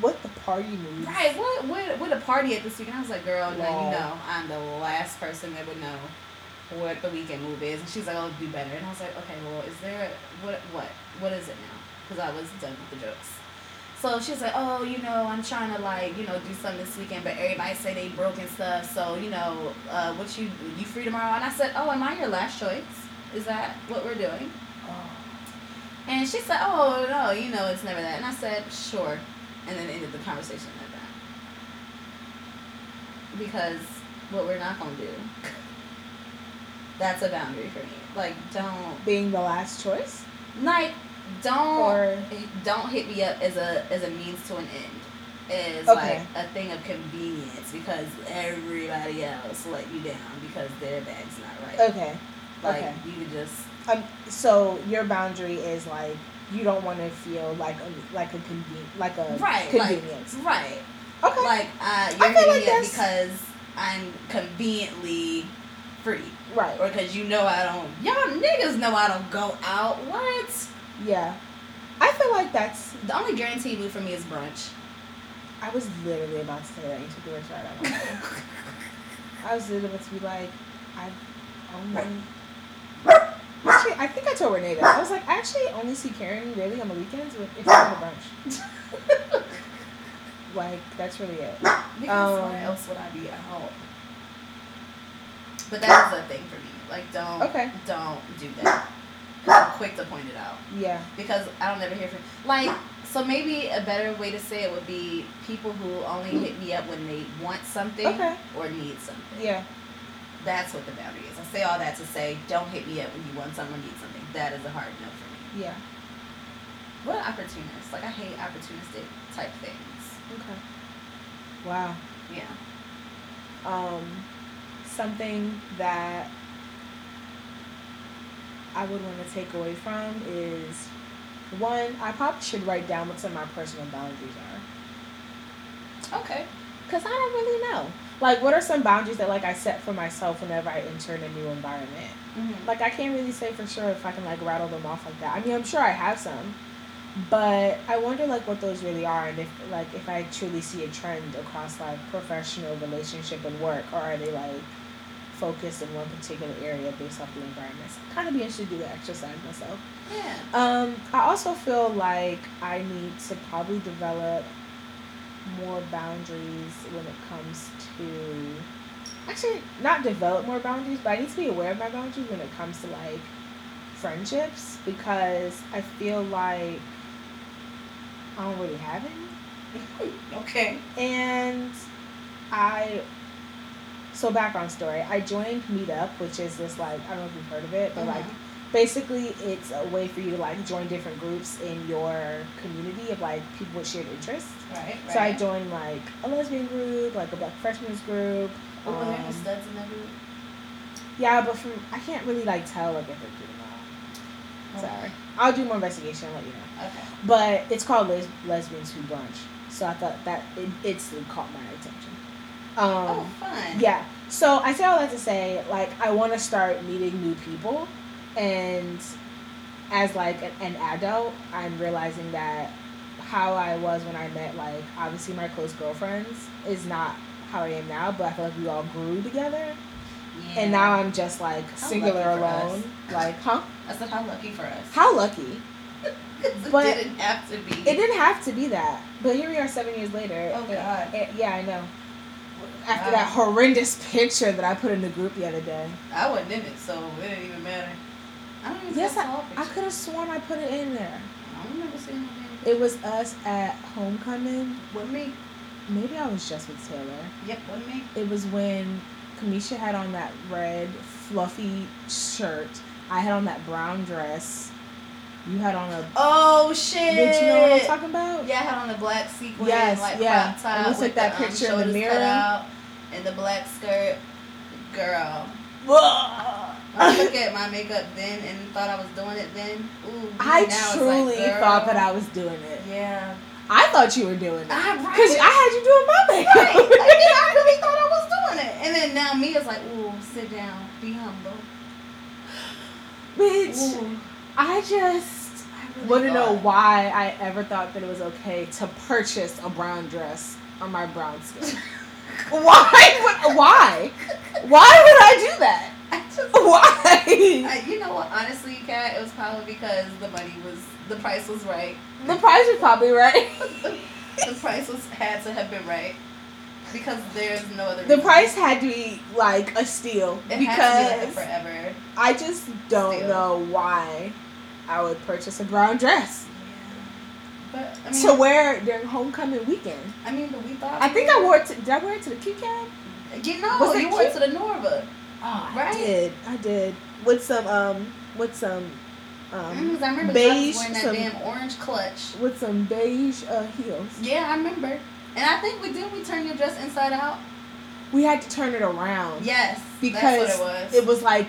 What the party moves? Right, what what what a party at this weekend. I was like, girl, now you know I'm the last person that would know what the weekend move is. And she's like, I'll do better. And I was like, okay, well, is there what what what is it now? Because I was done with the jokes. So she's like, oh, you know, I'm trying to like, you know, do something this weekend, but everybody say they broke and stuff. So you know, uh, what you you free tomorrow? And I said, oh, am I your last choice? Is that what we're doing? Oh. And she said, oh no, you know, it's never that. And I said, sure. And then ended the conversation at that. Because what we're not gonna do. That's a boundary for me. Like, don't Being the last choice? like don't Or don't hit me up as a as a means to an end. As Okay. like a thing of convenience because everybody else let you down because their bag's not right. okay. Like okay. you could just Um, so your boundary is like you don't want to feel like a like a conven- like a right convenience. Like, right. okay. Like uh, you're I feel hitting like me up that's- because I'm conveniently free, right. or because you know I don't. Y'all niggas know I don't go out. What? Yeah. I feel like that's. The only guaranteed move for me is brunch. I was literally about to say that. You took the words right out of my mouth. I was literally about to be like, I only. Actually, I think I told Renee that. I was like, I actually only see Karen really on the weekends with if going to brunch. like, that's really it. Because Um, why else would I be out? But that is a thing for me. Like, don't Okay. don't do that. Quick to point it out Yeah. because I don't ever hear from like. So maybe a better way to say it would be people who only hit me up when they want something Okay. or need something. Yeah. That's what the boundary is. I say all that to say, don't hit me up when you want someone need something. That is a hard no for me. Yeah. What are opportunists? Like I hate opportunistic type things. Okay. Wow. Yeah. Um, something that I would want to take away from is one, I probably should write down what some of my personal boundaries are. Okay. Cause I don't really know. Like, what are some boundaries that like I set for myself whenever I enter in a new environment? Mm-hmm. Like, I can't really say for sure if I can like rattle them off like that. I mean, I'm sure I have some, but I wonder like what those really are, and if like if I truly see a trend across like professional, relationship, and work, or are they like focused in one particular area based off the environment? So kind of be interested to do the exercise myself. Yeah. Um, I also feel like I need to probably develop more boundaries when it comes to actually not develop more boundaries, but I need to be aware of my boundaries when it comes to like friendships because I feel like I don't really have any. Okay. And I so background story. I joined Meetup, which is this like I don't know if you've heard of it, but like Mhm. basically it's a way for you to like join different groups in your community of like people with shared interests. Right. Right. So I joined like a lesbian group, like a black freshmen's group. Oh, were there any um, studs in that group? yeah, but from I can't really like tell like if they're good or not. Sorry, I'll do more investigation and let you know. Okay. But it's called Les- Lesbians Who Brunch, so I thought that it instantly caught my attention. Um, oh, fun. Yeah. So I say all that to say, like, I want to start meeting new people, and as like an, an adult, I'm realizing that how I was when I met, like, obviously my close girlfriends is not how I am now, but I feel like we all grew together, Yeah. and now I'm just like How singular alone. Like, huh? I said, how lucky for us. How lucky? but it didn't have to be. It didn't have to be that, but here we are seven years later. Oh, God. and- yeah, I know. After that horrendous picture that I put in the group the other day. I wasn't in it, so it didn't even matter. I don't even Yes, I I, saw a I picture. could have sworn I put it in there. I don't remember seeing damn It was us at homecoming. With me? Maybe I was just with Taylor. Yep, with me. It was when Kamisha had on that red fluffy shirt. I had on that brown dress. You had on a. Oh shit! Did you know what I'm talking about? Yeah, I had on the black sequin, Yes, like yeah. crop top we took with that um, picture in the mirror. And the black skirt. Girl. I look at my makeup then and thought I was doing it then. Ooh, I now it's like, truly thought that I was doing it. Yeah. I thought you were doing it. I, Because right. I had you doing my makeup. right. Like, yeah, I really thought I was doing it. And then now Mia's like, ooh, sit down, be humble. Bitch, Ooh. I just I really want to know why I ever thought that it was okay to purchase a brown dress on my brown skin. why? Would, why? Why would I do that? I just, Why? I, you know what? Honestly, Kat, it was probably because the money was, the price was right. The price was probably right. the price was had to have been right because there's no other. The reason. price had to be like a steal It to be like because forever. I just don't Steal. know why I would purchase a brown dress. But I mean, to wear during homecoming weekend. I mean, but we thought. I think I wore it. To, did I wear it to the Q cab? You know, Was you wore it to the Norva. Oh, Right? I did. I did with some um with some um I remember beige, wearing that some- damn orange clutch. with some beige uh, heels. Yeah, I remember. And I think we did. We turn your dress inside out. We had to turn it around Yes, because it was. it was like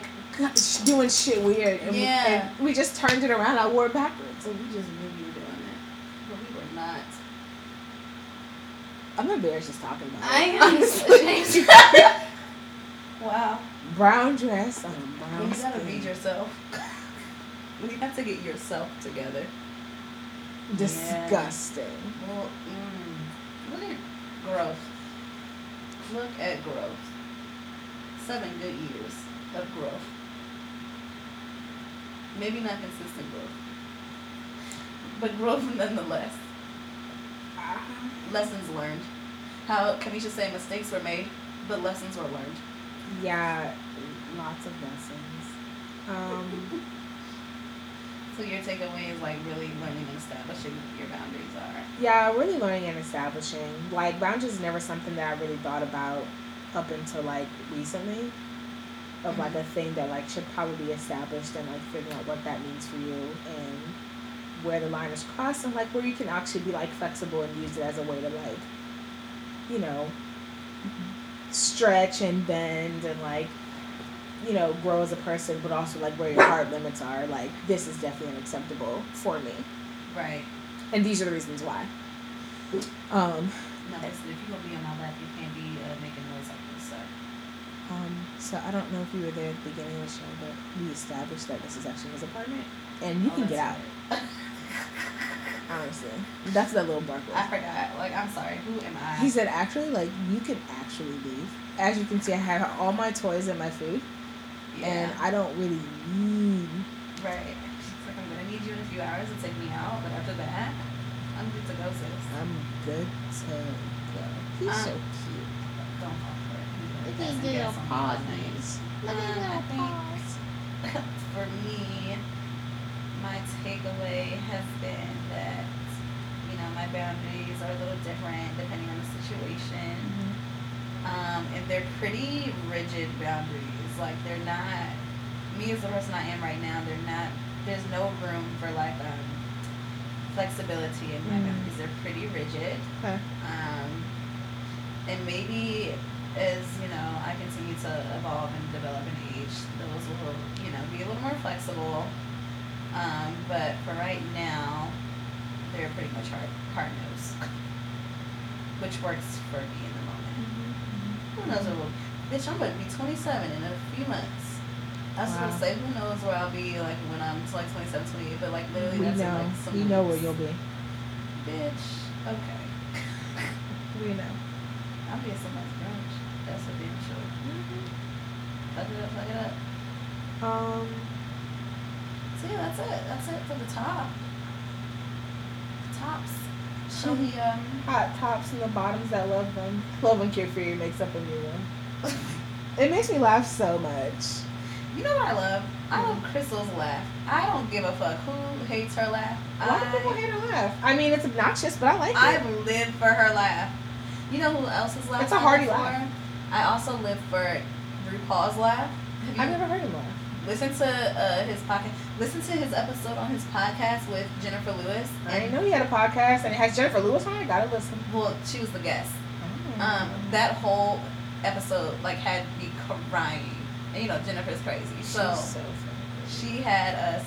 doing shit weird, and, Yeah. we, and we just turned it around. I wore it backwards. So we just knew you were doing it, but we were not. I'm embarrassed just talking about it. I am honestly. wow. brown dress on a brown You gotta skin. read yourself. you have to get yourself together. Disgusting. Well, mm, look at growth. Look at growth. Seven good years of growth. Maybe not consistent growth, but growth nonetheless. Lessons learned. How Kamisha say mistakes were made, but lessons were learned. Yeah, lots of lessons. Um, So your takeaway is like really learning and establishing what your boundaries are. yeah, really learning and establishing. Like boundaries is never something that I really thought about up until like recently. Of like a thing that like should probably be established and like figuring out what that means for you and where the line is crossed and like where you can actually be like flexible and use it as a way to like, you know, stretch and bend and like, you know, grow as a person, but also like where your hard limits are. Like this is definitely unacceptable for me, Right. and these are the reasons why. Um, No, listen, if you're gonna be on my lap, you can't be uh, making noise like this, sir. Um, so I don't know if you were there at the beginning of the show, but we established that this is actually his apartment, and you Oh, can get out. that's Honestly, that's that little bark. I forgot. Like, I'm sorry. Who am I? He said, "Actually, like you can actually leave. As you can see, I have all my toys and my food, and I don't really need." right. She's like, I'm gonna need you in a few hours to take me out, but after that, I'm good to go, sis. I'm good to go. He's so Um, cute. Don't fall for it. Look Got at some his gas little paws. me last night. Look at his Um, I little paws. for me, my takeaway has been that, you know, my boundaries are a little different depending on the situation. Um, and they're pretty rigid boundaries. Like, they're not, me as the person I am right now, they're not, there's no room for like, um, flexibility in my Mm. boundaries. They're pretty rigid. Okay. Um, and maybe as you know, I continue to evolve and develop and age, those will you know be a little more flexible. Um, but for right now, they're pretty much hard hard nosed, which works for me in the moment. Who knows what will? Bitch, I'm going to be 27 in a few months. I was Wow. gonna say, who knows where I'll be like when I'm like 27, 28, but like literally We that's in know. like some we know where you'll be. Bitch, okay. We know. I'll be at somebody's brunch. That's a damn sure. Fuck it up, fuck it up. Um. So yeah, that's it. That's it for the top. Tops. Shall we um Hot tops and the bottoms that love them. Love when Cure Fury makes up a new one. It makes me laugh so much. You know what I love? I love Crystal's laugh. I don't give a fuck who hates her laugh. A lot of people hate her laugh. I mean, it's obnoxious, but I like it. I've lived for her laugh. You know who else's laugh? It's a I hearty laugh. I also live for RuPaul's laugh. Have you I've never heard him laugh. Listen to uh, his podcast? Listen to his episode on his podcast with Jennifer Lewis. I didn't know he had a podcast, and it has Jennifer Lewis on it. Gotta listen. Well, she was the guest. Oh. Um, that whole episode like had me crying. And you know Jennifer's crazy, so She's so funny. she had us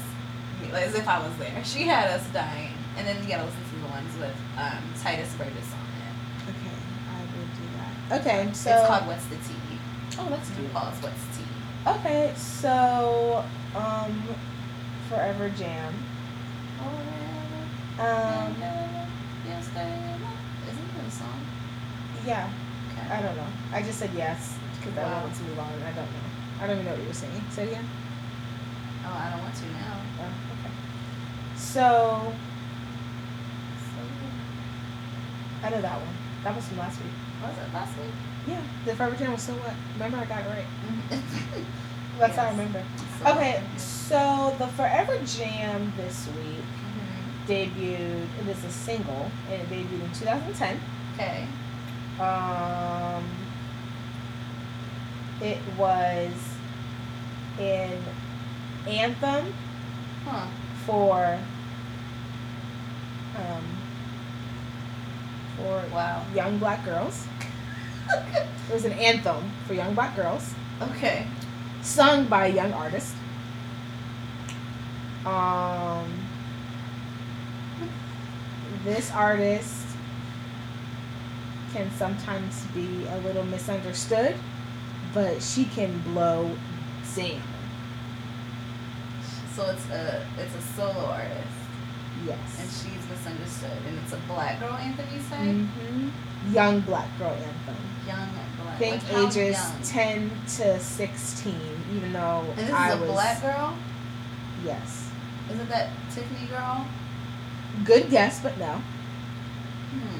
as if I was there. She had us dying, and then you gotta listen to the ones with um, Tituss Burgess on it. Okay, I will do that. Okay, so it's called What's the Tea? oh, that's cute. RuPaul's What's? Okay, so um, Forever Jam. Um, yes, Isn't it a song? yeah, Okay. I don't know. I just said yes because I Wow. wanted to move on. and I don't know. I don't even know what you were saying. Say it again. Oh, I don't want to now. Oh, okay. So I know that one. That was from last week. Was it last week? Yeah, the Forever Jam was so what? Remember, I got it right. That's how I remember. So- Okay, so the Forever Jam this week Mhm. debuted. It is a single, and it debuted in 2010. Okay. Um, it was an anthem Huh. for um, for Wow. young black girls. It was an anthem for young black girls, Okay. sung by a young artist. Um, this artist can sometimes be a little misunderstood, but she can blow sing. So it's a it's a solo artist, Yes. and she's misunderstood, and it's a black girl anthem. You say hmm Young black girl anthem. Young black. Think like ages young? 10 to 16, even though And this is I a was. black girl. Yes. Isn't that Tiffany girl? Good guess, but no. Hmm.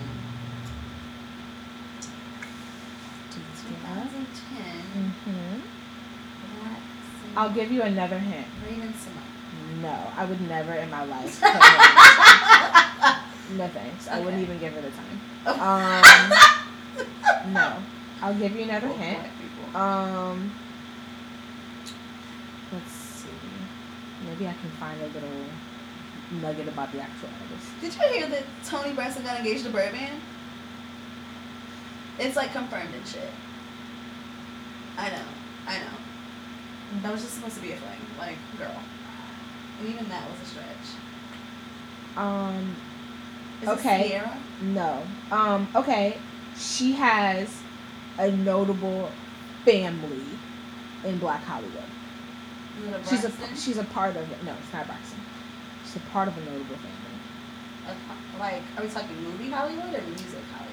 2010. hmm Black. I'll give you another hint. Raven-Symoné. No, I would never in my life. no thanks. I wouldn't even give her the time. Um, no. I'll give you another hint. Um, let's see. Maybe I can find a little nugget about the actual artist. Did you hear that Toni Braxton got engaged to Birdman? It's like confirmed and shit. I know. I know. That was just supposed to be a thing. Like, girl. And even that was a stretch. Um, Is Okay. no. Um, okay. She has a notable family in Black Hollywood. Is it a She's a she's a part of it. No, it's not Braxton. She's a part of a notable family. Like, are we talking movie Hollywood or music Hollywood?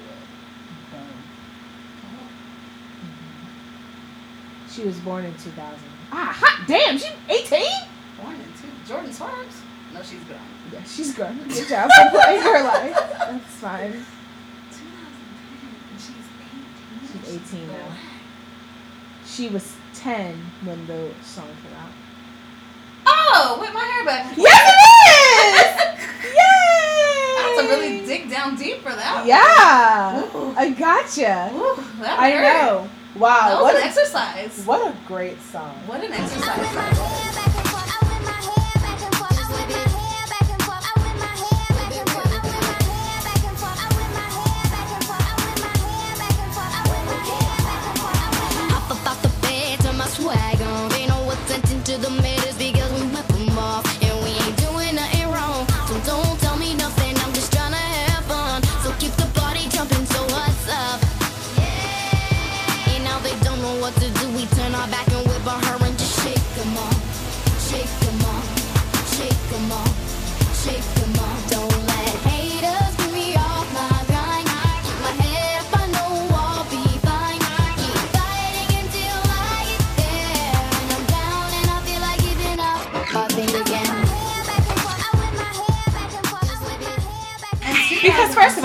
She was born in 2000. Ah, hot damn, she's 18? Born in two. Jordin Sparks? No, she's grown. Yeah, she's grown. Good job for playing her life. That's fine. 2010. and She's 18. Now. She was 10 when the song came out. Oh, with my hair back. Yes, it is! Yay! I have to really dig down deep for that. Yeah, Ooh. I gotcha. Ooh, that I hurt. know. Wow, That was what an a, exercise. what a great song. What an exercise.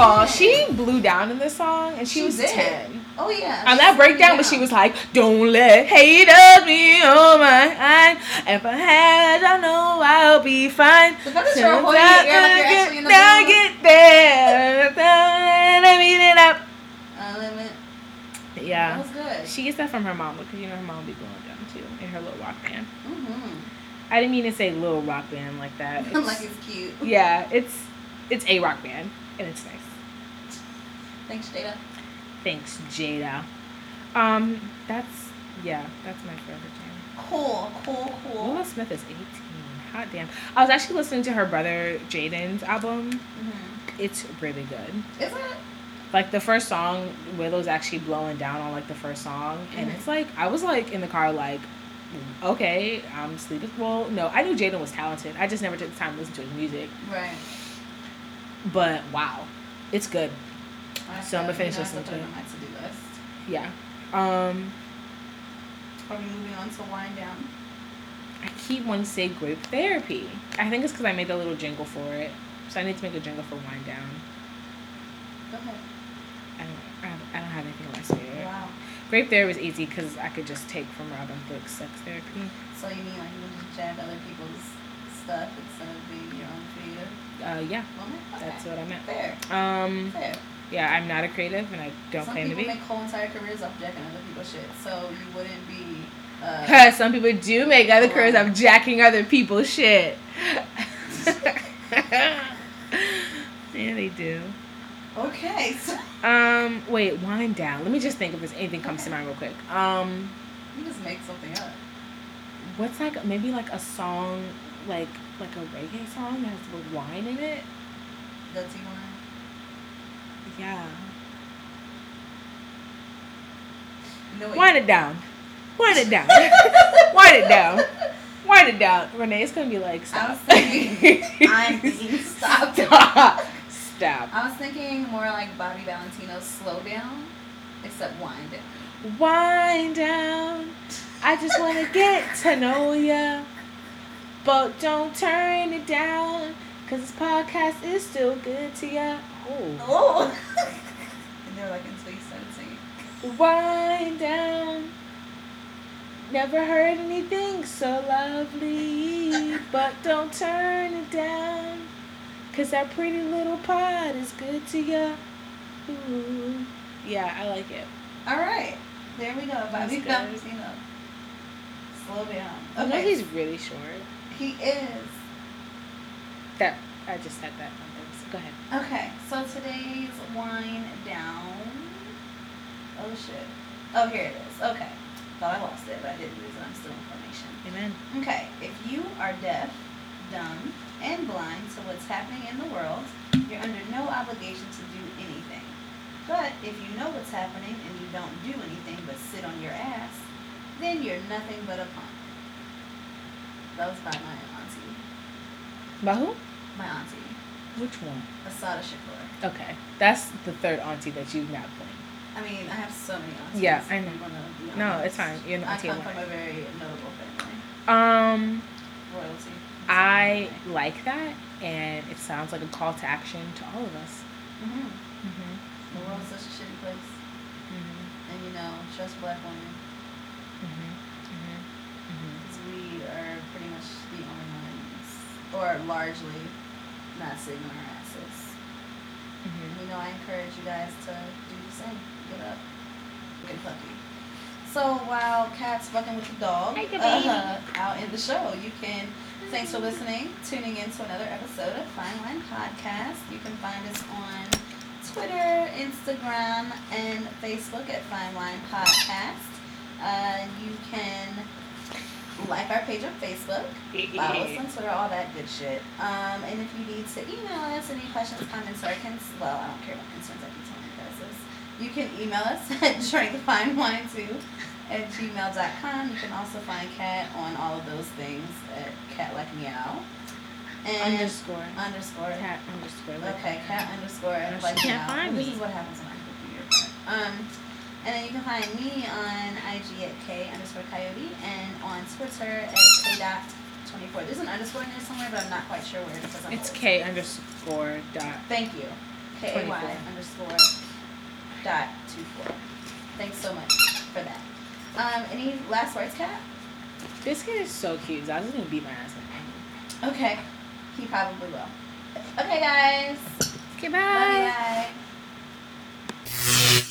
All, she blew down in this song and she, She was did. 10. Oh yeah. On that breakdown, but she was like, "Don't let haters be on my mind. If I had, I know I'll be fine. The that Till you're holding your ear like you're actually in the get- booth. get there. Let me it up. Limit. That Yeah. was good. She gets that from her mom because you know her mom be blowing down too in her little rock band. Mm-hmm. I didn't mean to say little rock band like that. It's- like it's cute. yeah, it's it's a rock band and it's nice. Thanks, Jada. Thanks, Jada. Um, that's yeah, that's my favorite jam. Cool, cool, cool. Willow Smith is 18. Hot damn. I was actually listening to her brother Jaden's album. Mm-hmm. It's really good. Is it? Like the first song, Willow's actually blowing down on like the first song, and Mhm. it's like I was like in the car like, okay, I'm sleeping. Well, no, I knew Jaden was talented. I just never took the time to listen to his music. Right. But wow, it's good. So I'm gonna finish you know, I listening to it it. on my to-do list. Yeah. Um, Are we moving on to wind down? I keep wanting to say grape therapy. I think it's because I made the little jingle for it. So I need to make a jingle for wind down. Go ahead. I don't, I don't, I don't have anything in my spirit. Wow. Grape therapy was easy because I could just take from Robin Thicke's sex therapy. So you mean like you would just jab other people's stuff instead of being your own creative Uh, yeah, woman? Okay. that's what I meant. Fair. Um, Fair. Yeah, I'm not a creative and I don't Some claim to people be. make whole entire careers off jacking other people's shit, so you wouldn't be. Uh, Some people do make other careers off jacking other people's shit. yeah, they do. okay, so Um, wait, wind down. Let me just think if there's anything comes to mind real quick. Um, you just make something up. what's like maybe like a song like like a reggae song that has the word wine in it? Dirty wine. Yeah. What? Wind it down. Wind it down. Wind it down. Wind it down. Renee, it's gonna be like I stop. was thinking. I'm thinking. Stop. stop. Stop. I was thinking more like Bobby Valentino's "Slow Down," except wind down. Wind down. I just wanna get to know ya. But don't turn it down. Cause this podcast is still good to ya. Oh. Oh. and they're like you started singing. Wind down. Never heard anything so lovely. But don't turn it down. Cause that pretty little pot is good to ya. Ooh. Yeah, I like it. All right, there we go. Bobby. Valentino. Slow down. I know he's really short. he is. That I just said that. on purpose. Go ahead. Okay, so today's wind down. Oh shit. Oh, here it is. Okay. Thought I lost it, but I didn't lose it. I'm still in formation. Amen. Okay, if you are deaf, dumb, and blind to what's happening in the world, you're under no obligation to do anything. But if you know what's happening and you don't do anything but sit on your ass, then you're nothing but a punk. That was by my auntie. By who? My auntie, Which one? Assata Shakur. Okay, that's the third auntie that you've not played. I mean, I have so many aunties. Yeah, I know. I'm gonna be No, honest. it's fine. You're an I auntie come of from a very notable family. Um, Royalty. I like that, and it sounds like a call to action to all of us. Mm-hmm. Mm-hmm. The world's such a shitty place. Mm-hmm. And you know, trust black women. Mm-hmm. Mm-hmm. Because we are pretty much the only ones, or largely, not sitting on our asses. Mm-hmm. You know, I encourage you guys to do the same. Get up. Get puppy. So while Kat's fucking with the dog Hey, uh, out in the show, you can. Thanks for listening, tuning in to another episode of Fine Line Podcast. You can find us on Twitter, Instagram, and Facebook at Fine Line Podcast. Uh, you can like our page on Facebook, follow us on Twitter, all that good shit. Um, and if you need to email us any questions, comments, or cons- well, I don't care about concerns. I keep telling you guys this. You can email us at drinkfinewine2 at gmail.com. You can also find Kat on all of those things at Cat Like Meow. And Underscore. underscore. Cat underscore. like Okay, that. cat underscore Underscore. like Can't now. find This me. is what happens when I go through your part. Um, and then you can find me on IG at K underscore coyote and on Twitter at K dot twenty four. There's an underscore in there somewhere, but I'm not quite sure where because I'm It's. K underscore dot. Thank you. K A Y 24. underscore dot two four. Thanks so much for that. Um, any last words, Kat? This kid is so cute. I was gonna beat my ass. Okay. He probably will. Okay, guys. Okay, Love you bye. guys.